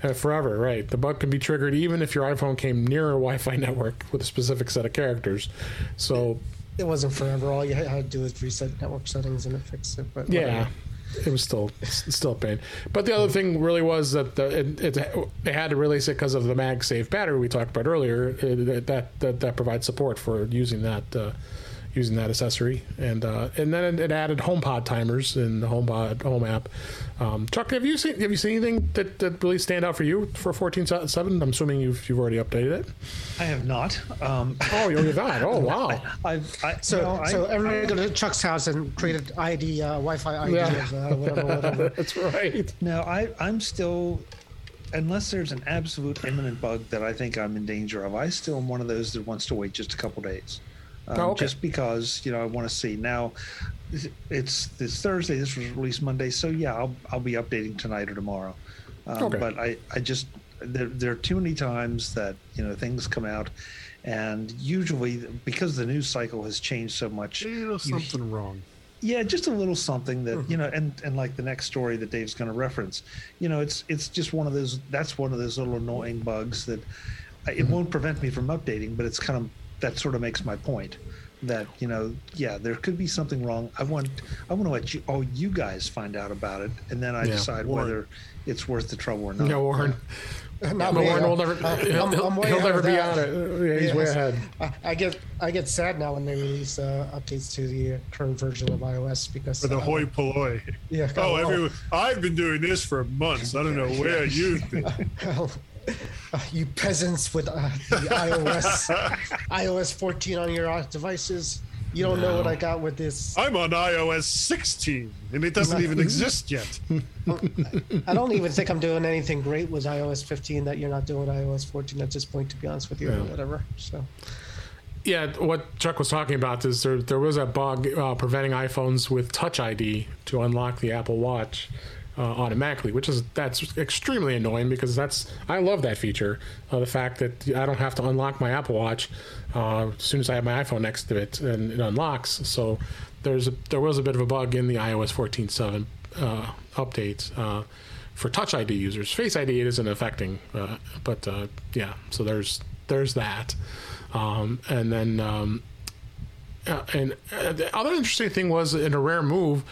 Uh, forever, right? The bug can be triggered even if your iPhone came near a Wi-Fi network with a specific set of characters. So It wasn't forever. All you had to do was reset network settings and it fixed it. But Yeah, whatever. it was still still a pain. But the other thing really was that the, it, it, they had to release it because of the MagSafe battery we talked about earlier. It, that, that that provides support for using that uh, using that accessory, and uh, and then it, it added HomePod timers in the HomePod Home app. Um, Chuck, have you seen have you seen anything that, that really stand out for you for fourteen seven? I'm assuming you've you've already updated it. I have not. Um, Oh, you're not. Oh, wow. I've I, So, no, I- so everybody go to Chuck's house and create an ID, uh, Wi-Fi ID Yeah. of uh, whatever, whatever. That's right. No, I, I'm still, unless there's an absolute imminent bug that I think I'm in danger of, I still am one of those that wants to wait just a couple days. Um, Oh, okay. Just because, you know, I want to see. Now, it's this Thursday, this was released Monday, so yeah, I'll, I'll be updating tonight or tomorrow. Um, Okay. But I, I just, there, there are too many times that, you know, things come out. And usually, because the news cycle has changed so much, know, you something wrong. yeah just a little something that you know and and like the next story that dave's going to reference you know it's it's just one of those that's one of those little annoying bugs that it won't prevent me from updating but it's kind of that sort of makes my point that you know yeah there could be something wrong i want i want to let you all you guys find out about it and then i Yeah. decide Warren. whether it's worth the trouble or not No, Warren. Not But me, Warren uh, will never. uh, he'll I'm- he'll- I'm he'll never be on it. Yeah, he's way ahead. I, I get I get sad now when they release uh, updates to the uh, current version of iOS because For the uh, hoi polloi. Yeah. Oh, well, everyone, I've been doing this for months. I don't know where you've been. well, uh, you peasants with uh, the iOS iOS 14 on your uh, devices. You don't know what I got with this. I'm on iOS 16, and it doesn't even exist yet. I don't even think I'm doing anything great with iOS 15 that you're not doing with iOS 14 at this point, to be honest with you, Yeah. or whatever. So, Yeah, what Chuck was talking about is there there was a bug uh, preventing iPhones with Touch ID to unlock the Apple Watch uh, automatically, which is that's extremely annoying because that's I love that feature. Uh, the fact that I don't have to unlock my Apple Watch uh, as soon as I have my iPhone next to it and it unlocks. So there's a, there was a bit of a bug in the iOS 14.7 uh, update. Uh, for Touch ID users, Face ID it isn't affecting, uh, but uh, yeah. So there's there's that, um, and then um, and the other interesting thing was in a rare move,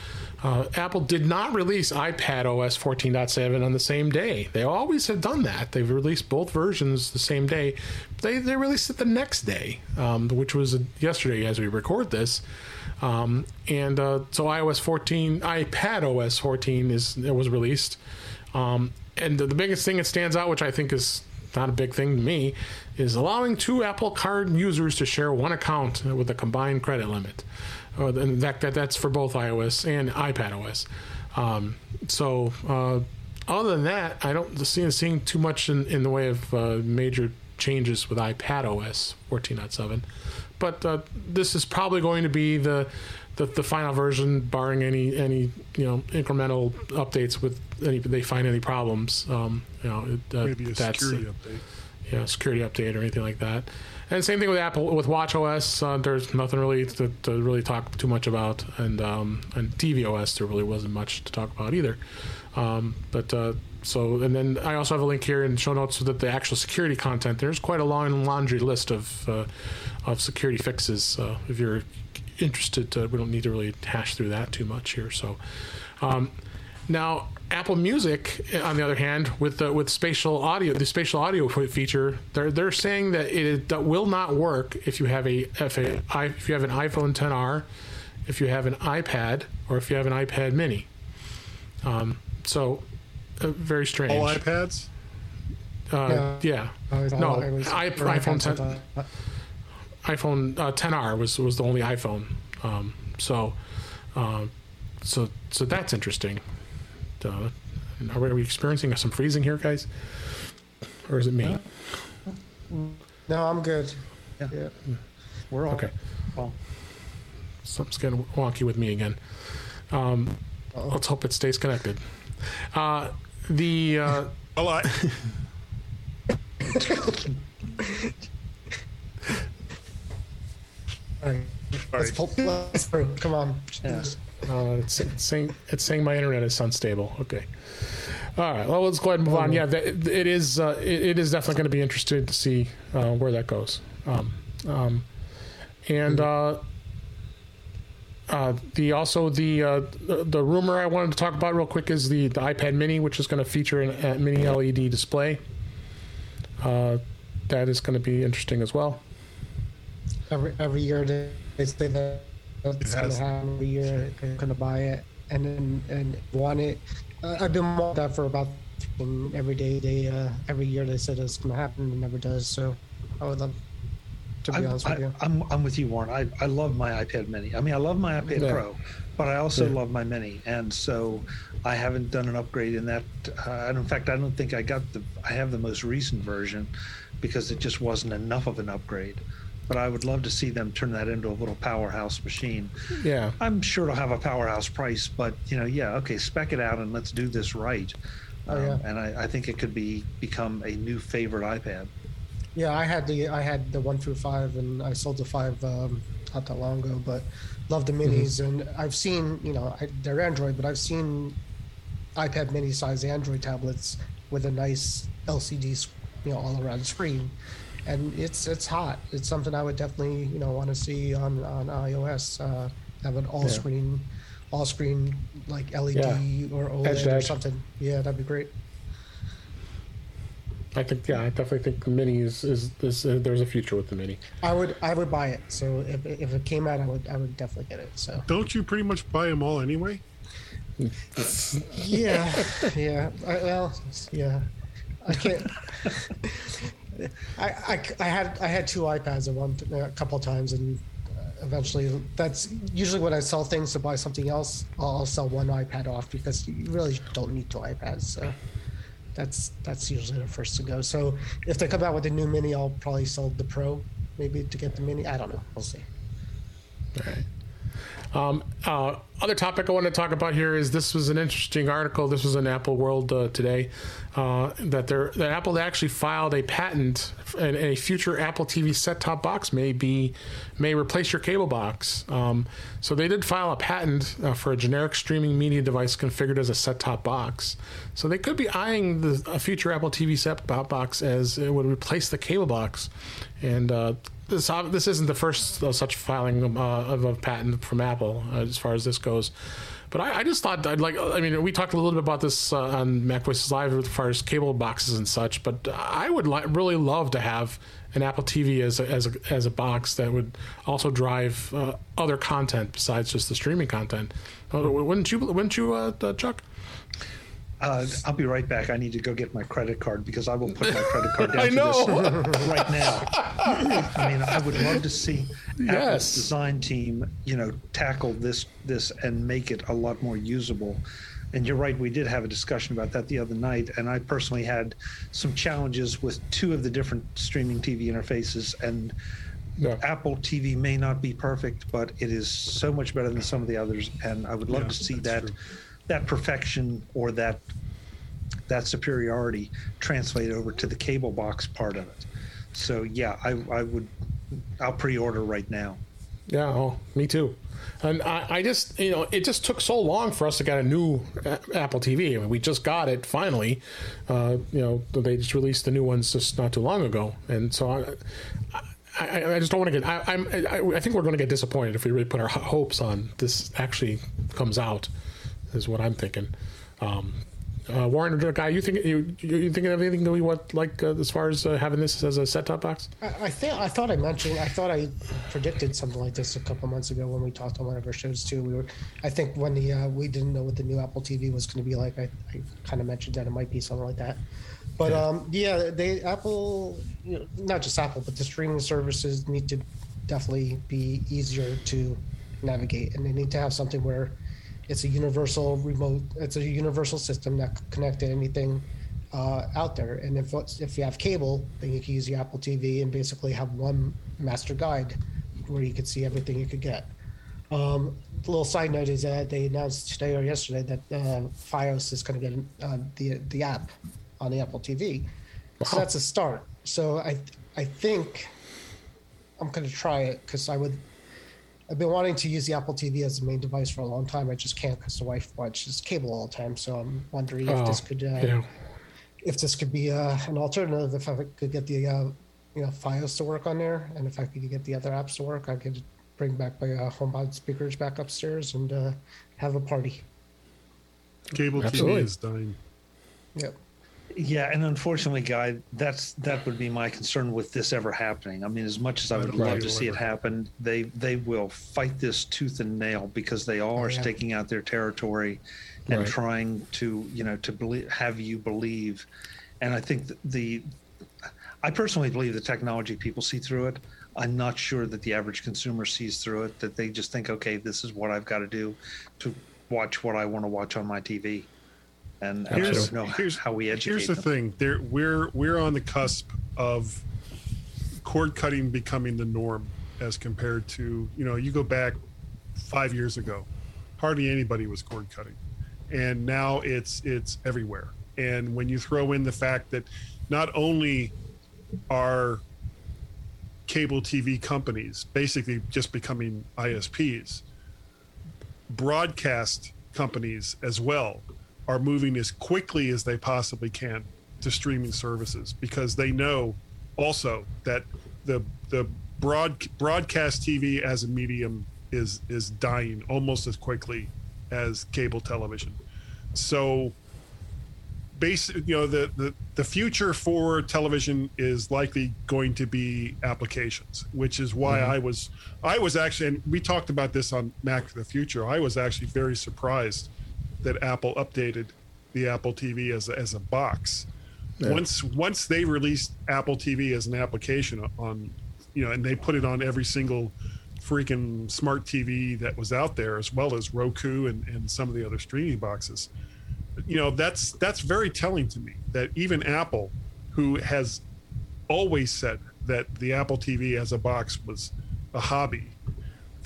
uh, Apple did not release iPad OS 14.7 on the same day. They always have done that. They've released both versions the same day. They they released it the next day, um, which was yesterday as we record this. Um, and uh, so iOS 14, iPad OS 14 is it was released. Um, and the, the biggest thing that stands out, which I think is not a big thing to me, is allowing two Apple Card users to share one account with a combined credit limit. Uh, in fact, that that's for both iOS and iPad OS. Um, so, uh, other than that, I don't see seeing too much in, in the way of uh, major changes with iPad OS 14.7. But uh, this is probably going to be the, the the final version, barring any any you know incremental updates with any they find any problems. Um, you know, it, uh, Maybe a that's security update. know, security update or anything like that. And same thing with Apple with Watch OS. Uh, there's nothing really to, to, really talk too much about, and um, and TV OS there really wasn't much to talk about either. Um, but uh, so and then I also have a link here in show notes that the actual security content. There's quite a long laundry list of uh, of security fixes. Uh, if you're interested, to, we don't need to really hash through that too much here. So um, now Apple Music, on the other hand, with the, with spatial audio, the spatial audio feature, they're they're saying that it that will not work if you have a if a if you have an iPhone 10R, if you have an iPad, or if you have an iPad Mini. Um, so, uh, very strange. All iPads. Uh, yeah. yeah. No, I, iPhone 10. iPhone uh, 10R was was the only iPhone. Um, so, uh, so so that's interesting. Uh, are, we, are we experiencing some freezing here, guys? Or is it me? No, I'm good. Yeah. yeah. We're all okay. Well, something's getting wonky with me again. Um, let's hope it stays connected. Uh, the uh, a lot. All right. Let's pull, let's, come on. Yeah. Uh, it's, it's, saying it's saying my internet is unstable. Okay. All right. Well, let's go ahead and move on. Yeah, it is. Uh, it, it is definitely going to be interesting to see uh, where that goes. Um, um, and uh, uh, the also the, uh, the, the rumor I wanted to talk about real quick is the, the iPad Mini, which is going to feature a mini LED display. that is going to be interesting as well. Every every year they say that it's going to happen every year. I'm going to buy it and then and want it. Uh, I've been wanting that for about every day. They uh, every year they said it's going to happen. It never does. So I would love to be I, honest with you. I, am I'm, I'm with you, Warren. I, I love my iPad Mini. I mean, I love my iPad yeah. Pro, but I also yeah. love my Mini, and so I haven't done an upgrade in that. Uh, in fact, I don't think I got the. I have the most recent version because it just wasn't enough of an upgrade but I would love to see them turn that into a little powerhouse machine. Yeah. I'm sure it'll have a powerhouse price, but you know, yeah, okay, spec it out and let's do this right. Oh, yeah. Um, and I, I, think it could be become a new favorite iPad. Yeah, I had the I had the one through five, and I sold the five um, not that long ago. But love the minis, mm-hmm. and I've seen you know I, they're Android, but I've seen iPad mini size Android tablets with a nice LCD you know all around screen and it's it's hot. It's something I would definitely you know want to see on on iOS. Uh, have an all yeah. screen, all screen like LED yeah. or OLED edge or edge. something. Yeah, that'd be great. I think yeah, I definitely think the mini is is, is uh, there's a future with the mini. I would I would buy it. So if if it came out, I would I would definitely get it. So don't you pretty much buy them all anyway? yeah, yeah. I, well, yeah. I can't. I, I, had I had two iPads at one a couple times, and uh, eventually that's usually when I sell things to buy something else. I'll sell one iPad off because you really don't need two iPads. So that's that's usually the first to go. So if they come out with a new Mini, I'll probably sell the Pro, maybe to get the Mini. I don't know. We'll see. All right. Um, uh, other topic I want to talk about here is this was an interesting article. This was in Apple World uh, today uh, that there that Apple actually filed a patent and a future Apple TV set-top box may be may replace your cable box. Um, so they did file a patent uh, for a generic streaming media device configured as a set-top box. So they could be eyeing the, a future Apple TV set-top box as it would replace the cable box, and uh, this this isn't the first such filing uh, of a patent from Apple uh, as far as this goes. But I, I, just thought I'd like. I mean, we talked a little bit about this uh, on MacVoices Live as far as cable boxes and such. But I would li- really love to have an Apple TV as a, as a, as a box that would also drive uh, other content besides just the streaming content. Uh, wouldn't you? Wouldn't you, uh, Chuck? Uh, I'll be right back. I need to go get my credit card because I will put my credit card down to this right now. I mean, I would love to see yes. Apple's design team, you know, tackle this this and make it a lot more usable. And you're right, we did have a discussion about that the other night, and I personally had some challenges with two of the different streaming TV interfaces and. Yeah. Apple TV may not be perfect, but it is so much better than some of the others, and I would love yeah, to see that true that perfection or that that superiority translate over to the cable box part of it. So yeah, I, I would I'll pre-order right now. Yeah, oh, me too. And I, I, just, you know, it just took so long for us to get a new Apple TV. I mean, we just got it finally. Uh, you know, they just released the new ones just not too long ago, and so I, I, I just don't want to get. I, I'm, I, I think we're going to get disappointed if we really put our hopes on this actually comes out. Is what I'm thinking. Um, uh, Warren, guy, you think you you thinking of anything that we want like uh, as far as uh, having this as a set top box? I, I think I thought I mentioned I thought I predicted something like this a couple months ago when we talked on one of our shows too. We were I think when the uh, we didn't know what the new Apple TV was going to be like. I, I kind of mentioned that it might be something like that. But yeah, um, yeah they Apple, you know, not just Apple, but the streaming services need to definitely be easier to navigate, and they need to have something where it's a universal remote. It's a universal system that can connect to anything uh, out there. And if if you have cable, then you can use the Apple TV and basically have one master guide where you could see everything you could get. Um, the little side note is that they announced today or yesterday that uh, FiOS is going to get uh, the the app on the Apple TV. Wow. So that's a start. So I I think I'm going to try it because I would I've been wanting to use the Apple TV as the main device for a long time. I just can't because the wife watches cable all the time. So I'm wondering if this oh, could, uh, yeah. if this could be uh, an alternative. If I could get the, uh, you know, FiOS to work on there, and if I could get the other apps to work, I could bring back my uh, HomePod speakers back upstairs and uh, have a party. Cable Absolutely. TV is dying. Yep. Yeah, and unfortunately, Guy, that's that would be my concern with this ever happening. I mean, as much as I would love to see it happen, they they will fight this tooth and nail because they all are yeah. staking out their territory and right. trying to you know to believe, have you believe. And I think the, I personally believe the technology people see through it. I'm not sure that the average consumer sees through it. That they just think, okay, this is what I've got to do to watch what I want to watch on my TV and know here's, how we educate. Here's the them. thing: there, we're we're on the cusp of cord cutting becoming the norm, as compared to you know you go back five years ago, hardly anybody was cord cutting, and now it's it's everywhere. And when you throw in the fact that not only are cable TV companies basically just becoming ISPs, broadcast companies as well are moving as quickly as they possibly can to streaming services because they know also that the the broad broadcast TV as a medium is is dying almost as quickly as cable television. So basic you know the, the the future for television is likely going to be applications which is why mm-hmm. i was i was actually and we talked about this on mac for the future i was actually very surprised that Apple updated the Apple TV as a, as a box. Yeah. Once once they released Apple TV as an application on, you know, and they put it on every single freaking smart TV that was out there, as well as Roku and, and some of the other streaming boxes. You know, that's that's very telling to me that even Apple, who has always said that the Apple TV as a box was a hobby,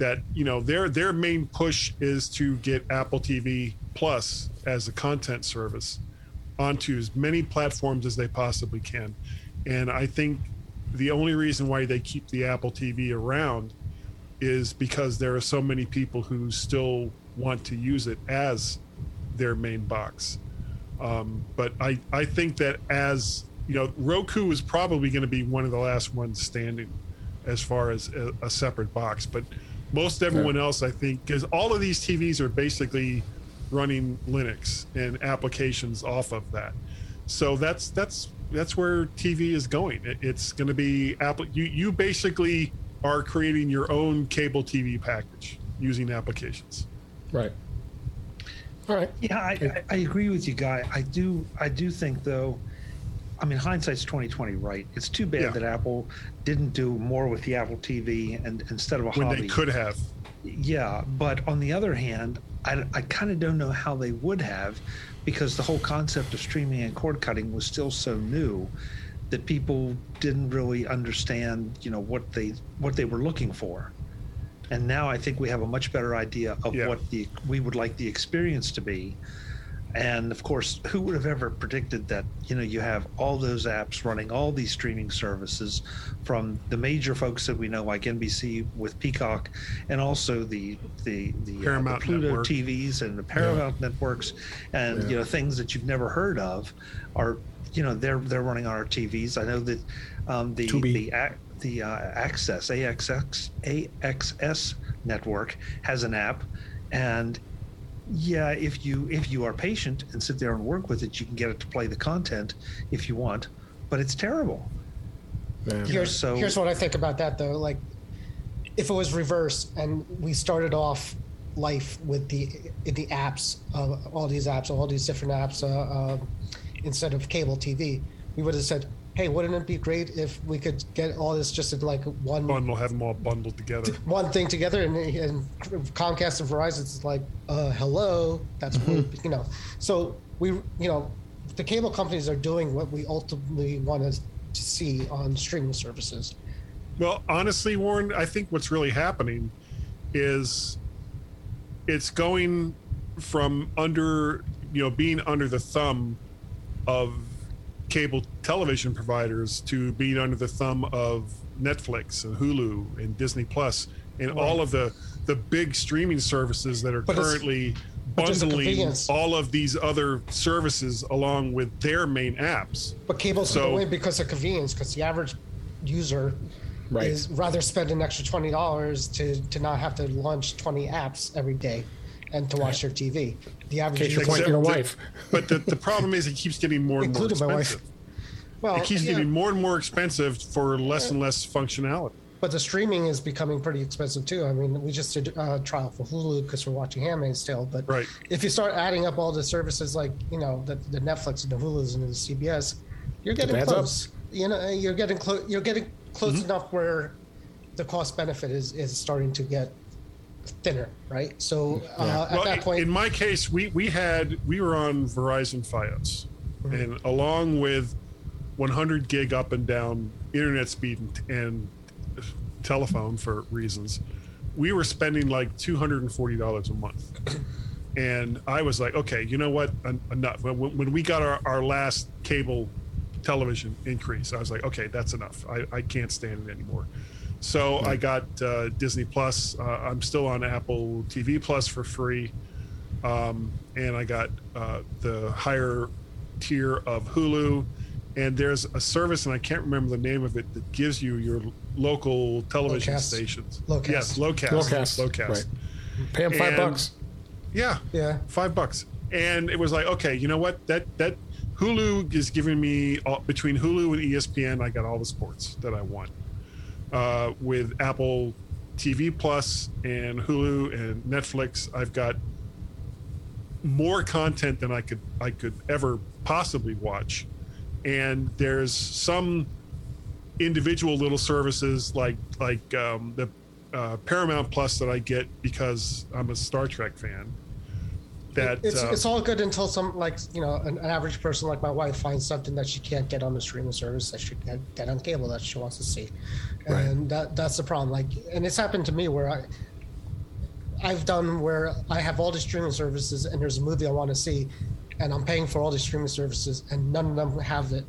that you know their their main push is to get Apple TV Plus as a content service onto as many platforms as they possibly can. And I think the only reason why they keep the Apple TV around is because there are so many people who still want to use it as their main box. Um, but I, I think that as you know, Roku is probably going to be one of the last ones standing as far as a, a separate box. But most everyone yeah. else, I think, because all of these TVs are basically running Linux and applications off of that. So that's that's that's where TV is going. It, it's going to be Apple. You you basically are creating your own cable TV package using applications. Right. All right. Yeah, I, I, I agree with you, Guy. I do I do think though. I mean, hindsight's twenty twenty, right? It's too bad yeah. that Apple didn't do more with the Apple TV and instead of a when hobby. they could have. Yeah, but on the other hand, I, I kind of don't know how they would have because the whole concept of streaming and cord cutting was still so new that people didn't really understand, you know, what they what they were looking for. And now I think we have a much better idea of yeah. what the we would like the experience to be. And of course, who would have ever predicted that? You know, you have all those apps running all these streaming services from the major folks that we know, like NBC with Peacock, and also the the the, uh, the Paramount Pluto Network. TVs and the Paramount networks, and Yeah. you know things that you've never heard of are you know they're they're running on our TVs. I know that um, the Tubi. the ac- the uh, Access AXX AXS network has an app, and yeah, if you if you are patient and sit there and work with it, you can get it to play the content if you want, but it's terrible. Yeah. Here's so- here's what I think about that though. Like, if it was reverse and we started off life with the the apps, uh, all these apps, all these different apps, uh, uh, instead of cable TV, we would have said, "Hey, wouldn't it be great if we could get all this just in like one Bundle, have them all bundled together. one thing together?" And, and Comcast and Verizon is like, uh, "Hello, that's what, you know." So we, you know, the cable companies are doing what we ultimately want to see on streaming services. Well, honestly, Warren, I think what's really happening is it's going from under, you know, being under the thumb of cable television providers to being under the thumb of Netflix and Hulu and Disney Plus and all of the the big streaming services that are But currently but there's a bundling all of these other services along with their main apps. But cable's So- going to because of convenience, because the average user Right. is rather spend an extra twenty dollars to to not have to launch twenty apps every day and to watch their TV. The average Case your user, point, Except your that- wife. But the, the problem is it keeps getting more and more Including my wife. expensive. well, it keeps yeah, getting more and more expensive for less and less functionality. but the streaming is becoming pretty expensive too. I mean, we just did a trial for Hulu because we're watching Handmaid's Tale, but Right. if you start adding up all the services like you know the, the Netflix and the Hulu's and the CBS, you're getting adds up. close. You know, you're getting close. You're getting close Mm-hmm. enough where the cost benefit is is starting to get thinner, right? So uh, at Well, that point, in my case, we we had we were on Verizon FiOS, Mm-hmm. and along with 100 gig up and down internet speed and, and telephone for reasons, we were spending like 240 dollars a month. And I was like, okay, you know what? Enough. When, when we got our, our last cable television increase, I was like, okay, that's enough. I, I can't stand it anymore. So I got uh, Disney Plus. Uh, I'm still on Apple TV Plus for free, um, and I got uh, the higher tier of Hulu. And there's a service, and I can't remember the name of it, that gives you your local television Locast. stations. Locast. Yes, Locast. Locast. Locast. Right. Pay him five And- bucks. Yeah, yeah, five bucks. And it was like, okay, you know what? That that Hulu is giving me all, between Hulu and ESPN, I got all the sports that I want. Uh, with Apple TV Plus and Hulu and Netflix, I've got more content than I could I could ever possibly watch. And there's some individual little services like like um, the uh, Paramount Plus that I get because I'm a Star Trek fan. That it's uh, it's all good until some like you know an, an average person like my wife finds something that she can't get on the streaming service that she can get on cable that she wants to see, and that that's the problem. Like, and it's happened to me where I. I've done where I have all the streaming services and there's a movie I want to see, and I'm paying for all the streaming services and none of them have it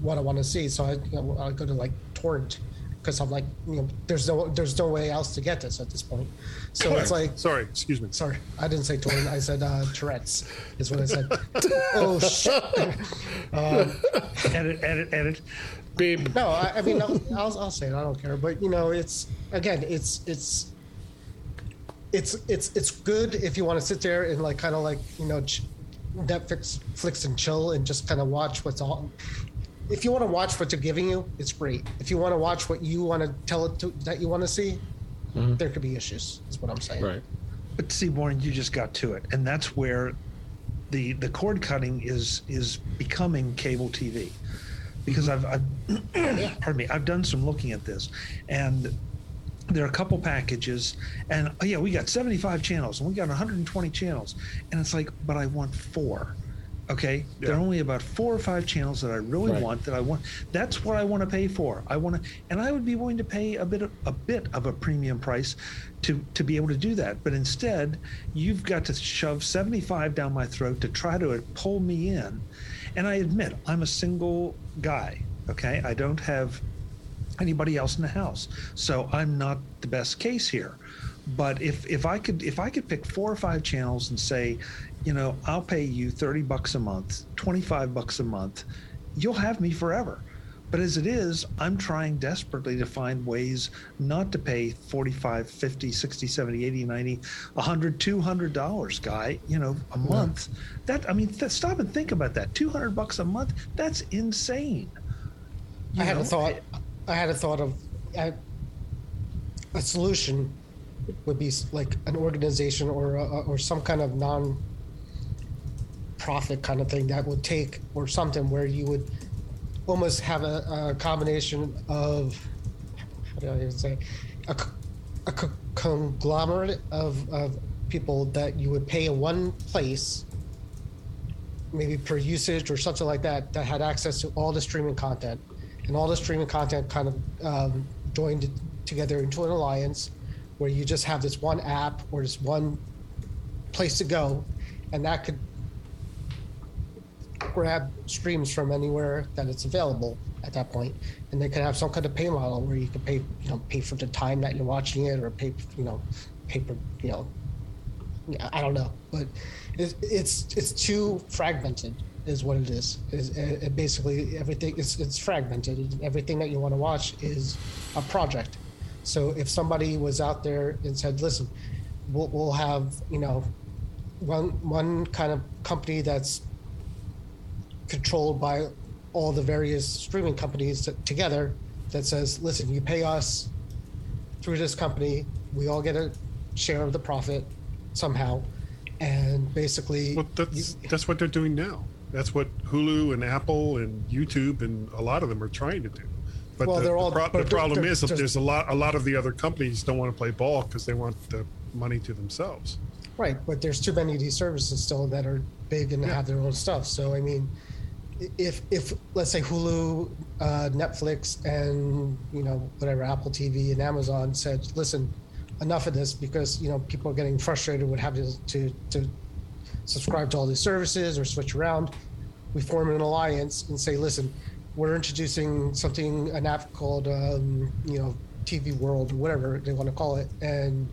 what I want to see. So I you know, I go to like torrent because I'm like you know there's no there's no way else to get this at this point. So it's like sorry, excuse me. Sorry, I didn't say torrent. I said uh, Tourette's is what I said. oh shit! Edit, edit, edit. Beep. No, I, I mean I'll, I'll I'll say it. I don't care. But you know, it's again, it's it's it's it's it's good if you want to sit there and like kind of like you know Netflix flicks and chill and just kind of watch what's all. If you want to watch what they're giving you, it's great. If you want to watch what you want to tell it to, that you want to see, mm-hmm. there could be issues. Is what I'm saying. Right. But see, Warren, you just got to it, and that's where the the cord cutting is is becoming cable TV, because I've, I've pardon me, I've done some looking at this, and there are a couple packages, and oh yeah, we got 75 channels, and we got 120 channels, and it's like, but I want four. Okay, yeah. there are only about four or five channels that I really right. want. That I want. That's what I want to pay for. I want to, and I would be willing to pay a bit of a bit of a premium price to to be able to do that. But instead, you've got to shove seventy five down my throat to try to pull me in. And I admit, I'm a single guy. Okay, I don't have anybody else in the house, so I'm not the best case here. But if if I could if I could pick four or five channels and say, you know, I'll pay you 30 bucks a month, 25 bucks a month, you'll have me forever. But as it is, I'm trying desperately to find ways not to pay 45, 50, 60, 70, 80, 90, 100, 200 dollars, guy, you know, a month. Yeah. That I mean, th- stop and think about that. 200 bucks a month, that's insane. You I had know? a thought I had a thought of a solution would be like an organization or a, or some kind of non profit kind of thing that would take or something where you would almost have a, a combination of how do I even say a, a conglomerate of, of people that you would pay in one place maybe per usage or something like that that had access to all the streaming content. And all the streaming content kind of um, joined together into an alliance where you just have this one app or this one place to go. And that could grab streams from anywhere that it's available at that point, and they could have some kind of pay model where you could pay, you know, pay for the time that you're watching it, or pay, you know, pay for, you know, I don't know, but it's it's, it's too fragmented, is what it is. Is it basically everything? It's it's fragmented. Everything that you want to watch is a project. So if somebody was out there and said, "Listen, we'll, we'll have you know one one kind of company that's controlled by all the various streaming companies together that says, listen, you pay us through this company, we all get a share of the profit somehow. And basically, well, that's you, that's what they're doing now. That's what Hulu and Apple and YouTube and a lot of them are trying to do. But well, the, they're all, the, pro- the problem is that there's a lot a lot of the other companies don't want to play ball because they want the money to themselves. Right, but there's too many of these services still that are big and yeah. have their own stuff. So I mean, if if let's say Hulu, uh, Netflix, and you know whatever Apple TV and Amazon said, listen, enough of this because you know people are getting frustrated with having to to subscribe to all these services or switch around. We form an alliance and say, listen, we're introducing something an app called um, you know TV World whatever they want to call it, and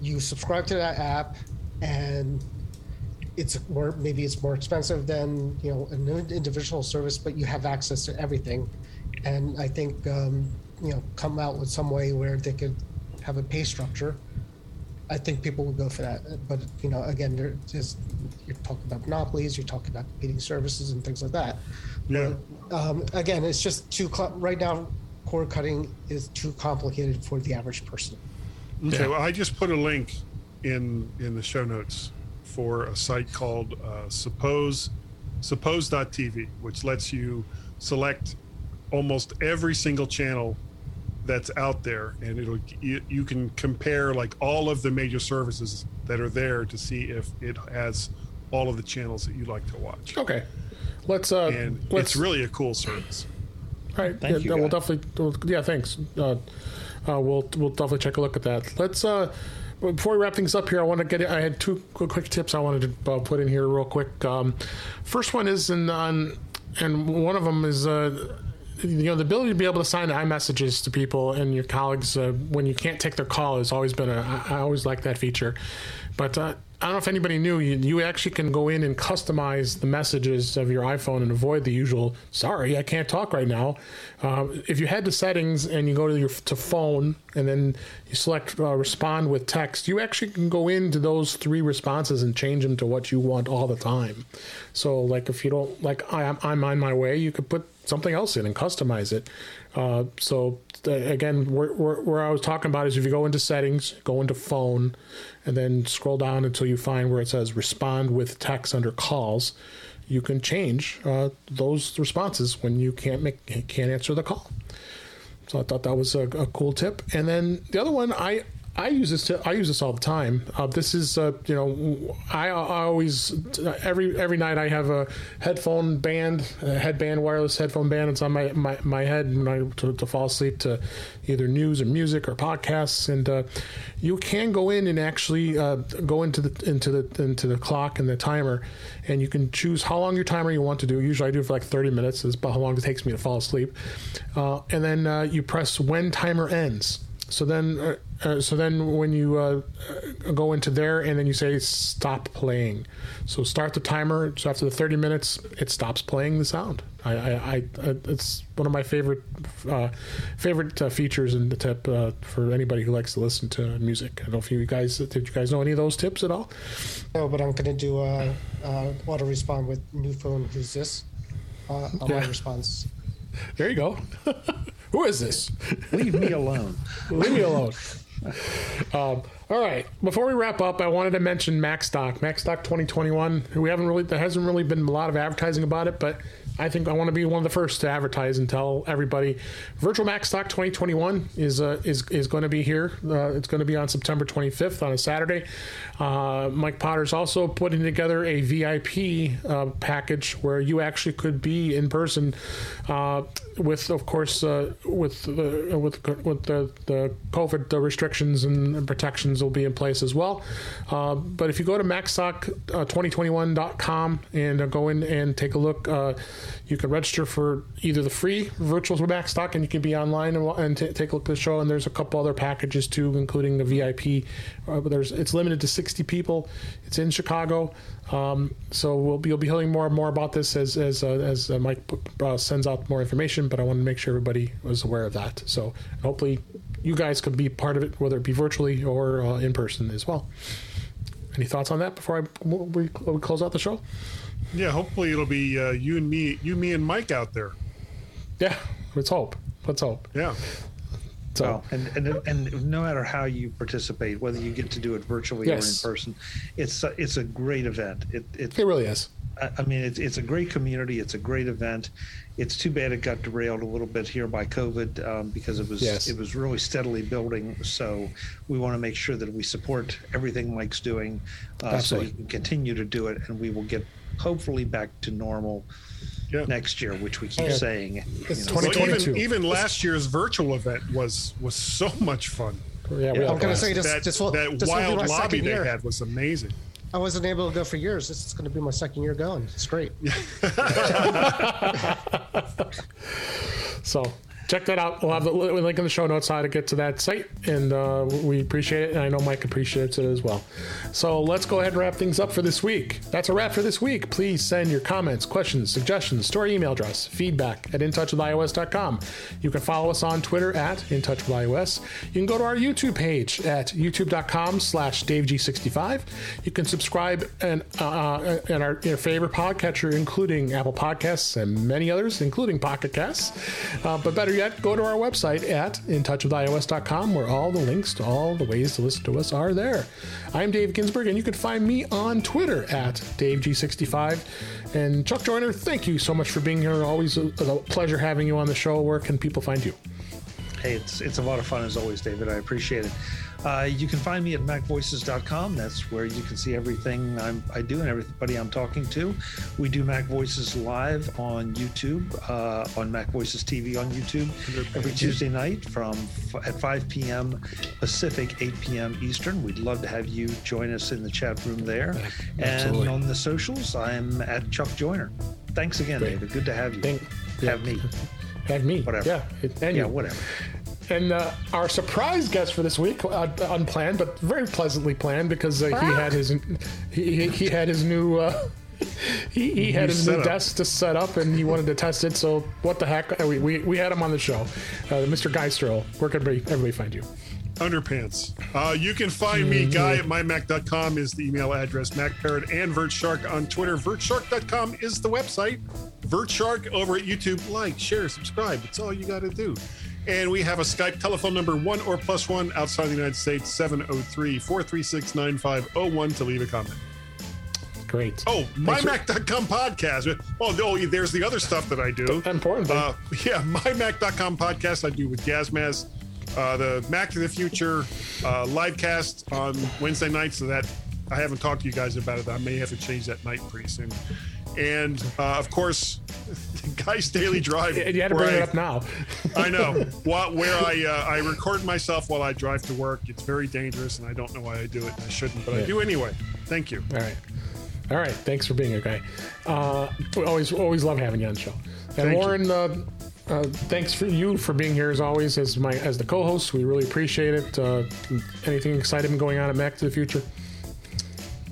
you subscribe to that app and it's more maybe it's more expensive than you know an individual service, but you have access to everything. And I think um, you know come out with some way where they could have a pay structure. I think people would go for that. But you know, again, there is you're talking about monopolies, you're talking about competing services and things like that. Yeah. But, um, again, it's just too cl- right now. Cord cutting is too complicated for the average person. Okay, well, I just put a link in in the show notes for a site called uh, Suppose Suppose.tv, which lets you select almost every single channel that's out there, and it'll you, you can compare like all of the major services that are there to see if it has all of the channels that you like to watch. Okay, let's. Uh, and let's, it's really a cool service. All right, thank yeah, you. We'll definitely. Yeah, thanks. Uh, uh, we'll we'll definitely check a look at that. Let's. Uh, before we wrap things up here, I want to get. I had two quick, tips I wanted to uh, put in here real quick. Um, first one is in on, and one of them is. Uh, you know the ability to be able to sign iMessages to people and your colleagues uh, when you can't take their call has always been a. I always like that feature, but uh, I don't know if anybody knew you, you actually can go in and customize the messages of your iPhone and avoid the usual "Sorry, I can't talk right now." Uh, if you head to settings and you go to your to phone and then you select uh, respond with text, you actually can go into those three responses and change them to what you want all the time. So, like if you don't like I, I'm on my way, you could put something else in and customize it. Uh, so again, where, where, where, I was talking about is if you go into settings, go into phone, and then scroll down until you find where it says respond with text under calls. You can change uh, those responses when you can't make can't answer the call. So I thought that was a, a cool tip. And then the other one, I I use this. To, I use this all the time. Uh, this is, uh, you know, I, I, always every every night I have a headphone band, a headband, wireless headphone band. It's on my my, my head when I to, to fall asleep to either news or music or podcasts. And uh, you can go in and actually uh, go into the into the into the clock and the timer, and you can choose how long your timer you want to do. Usually I do it for like 30 minutes. Is about how long it takes me to fall asleep. Uh, and then uh, you press when timer ends. So then, uh, uh, so then when you uh, go into there and then you say stop playing. So start the timer. So after the 30 minutes, it stops playing the sound. I, I, I it's one of my favorite uh, favorite uh, features in the tip uh, for anybody who likes to listen to music. I don't know if you guys did you guys know any of those tips at all? No, but I'm gonna do a, a auto respond with new phone. Who's this? Uh, on yeah. my response. There you go. Who is this? Leave me alone. Leave me alone. Um, all right. Before we wrap up, I wanted to mention MacStock. MacStock 2021. We haven't really there hasn't really been a lot of advertising about it, but I think I want to be one of the first to advertise and tell everybody Virtual MacStock 2021 is uh, is is going to be here. Uh, it's going to be on September 25th on a Saturday. Uh, Mike Potter's also putting together a VIP uh, package where you actually could be in person uh, with, of course, uh, with the with with the, the COVID the restrictions and protections will be in place as well. but if you go to MacStock2021.com and go in and take a look you can register for either the free virtual MacStock, and you can be online and, and t- take a look at the show. And there's a couple other packages too, including the VIP. Uh, there's it's limited to 60 people. It's in Chicago, um, so we'll be, you'll be hearing more and more about this as as uh, as uh, Mike uh, sends out more information. But I want to make sure everybody was aware of that. So hopefully you guys could be part of it, whether it be virtually or uh, in person as well. Any thoughts on that before I we, we close out the show? Yeah, hopefully it'll be uh, you and me, you, me, and Mike out there. Yeah, let's hope. Let's hope. Yeah. So well, and, and and no matter how you participate, whether you get to do it virtually yes. or in person, it's a, it's a great event. It it, it really is. I mean, it's it's a great community. It's a great event. It's too bad it got derailed a little bit here by COVID um, because it was yes. it was really steadily building. So we want to make sure that we support everything Mike's doing, uh, so he can continue to do it, and we will get hopefully back to normal yeah. next year, which we keep yeah. saying. It's you know. well, even, even last year's virtual event was was so much fun. Yeah, yeah I'm going to say just, that, just, that just wild lobby they had was amazing. I wasn't able to go for years. This is going to be my second year going. It's great. so check that out. We'll have the link in the show notes how to get to that site, and uh, we appreciate it. And I know Mike appreciates it as well. So let's go ahead and wrap things up for this week. That's a wrap for this week. Please send your comments, questions, suggestions to our email address, feedback at intouchwithios.com. You can follow us on Twitter at intouchwithios. You can go to our YouTube page at youtube.com slash daveg65. You can subscribe and uh, uh, and our your favorite podcatcher, including Apple Podcasts and many others, including Pocket Casts. Uh, but better yet, go to our website at intouchwithios.com where all the links to all the ways to listen to us are there. I'm Dave Ginsburg, and you can find me on Twitter at DaveG65. And Chuck Joiner, thank you so much for being here. Always a, a pleasure having you on the show. Where can people find you? Hey, it's it's a lot of fun as always, David. I appreciate it. Uh, you can find me at macvoices.com. That's where you can see everything I'm, i do and everybody I'm talking to. We do MacVoices live on YouTube, uh, on MacVoices TV on YouTube every Tuesday night from f- at 5 p.m. Pacific, 8 p.m. Eastern. We'd love to have you join us in the chat room there. Absolutely. And on the socials, I'm at Chuck Joiner. Thanks again, Great. David. Good to have you. Thank, have yeah. me. Have me. Whatever. Yeah. And yeah, you. whatever. And uh, our surprise guest for this week, uh, unplanned but very pleasantly planned, because uh, he had his he, he had his new uh, he, he had his new desk to set up and he wanted to test it. So what the heck? We, we, we had him on the show, uh, Mr. Guy Stroh. Where can everybody, everybody find you? Underpants. Uh, you can find me, mm-hmm. guy at mymac.com is the email address, MacParrot and VertShark on Twitter. VertShark.com is the website. VertShark over at YouTube. Like, share, subscribe. It's all you got to do. And we have a Skype telephone number one or plus one outside the United States, 703 436 9501 to leave a comment. Great. Oh, mymac.com podcast. Oh, no, there's the other stuff that I do. Important. Uh, yeah, mymac.com podcast I do with Gazmaz. uh, the Mac to the Future uh, live cast on Wednesday nights. So that I haven't talked to you guys about it. I may have to change that night pretty soon. And uh, of course, Guy's Daily Drive. Yeah, you had to where bring it up now. I know. What, where I uh, I record myself while I drive to work. It's very dangerous, and I don't know why I do it. And I shouldn't, but I do anyway. Thank you. All right. All right. Thanks for being a guy. Uh, we always always love having you on the show. And Thank you. Lauren, uh, uh, thanks for you for being here as always as my as the co-host. We really appreciate it. Uh, anything exciting going on at Mac to the Future?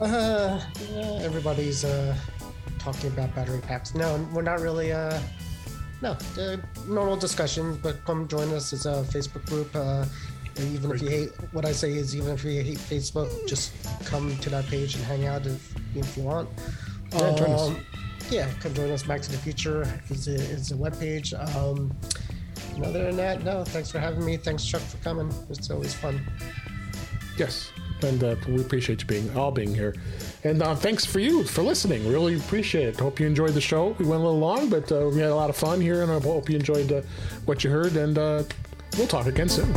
Uh, yeah, everybody's uh, talking about battery packs. No, we're not really. Uh, no, uh, normal discussions, but come join us. It's a Facebook group. Uh, even if you hate what I say is, even if you hate Facebook, just come to that page and hang out if, if you want. Yeah, join us. Um, yeah, come join us. Mac to the Future is a, is a webpage. Um, and other than that, no, thanks for having me. Thanks, Chuck, for coming. It's always fun. Yes. And uh, we appreciate you being all being here. And uh, thanks for you for listening. Really appreciate it. Hope you enjoyed the show. We went a little long, but uh, we had a lot of fun here, and I hope you enjoyed uh, what you heard. And uh, we'll talk again soon.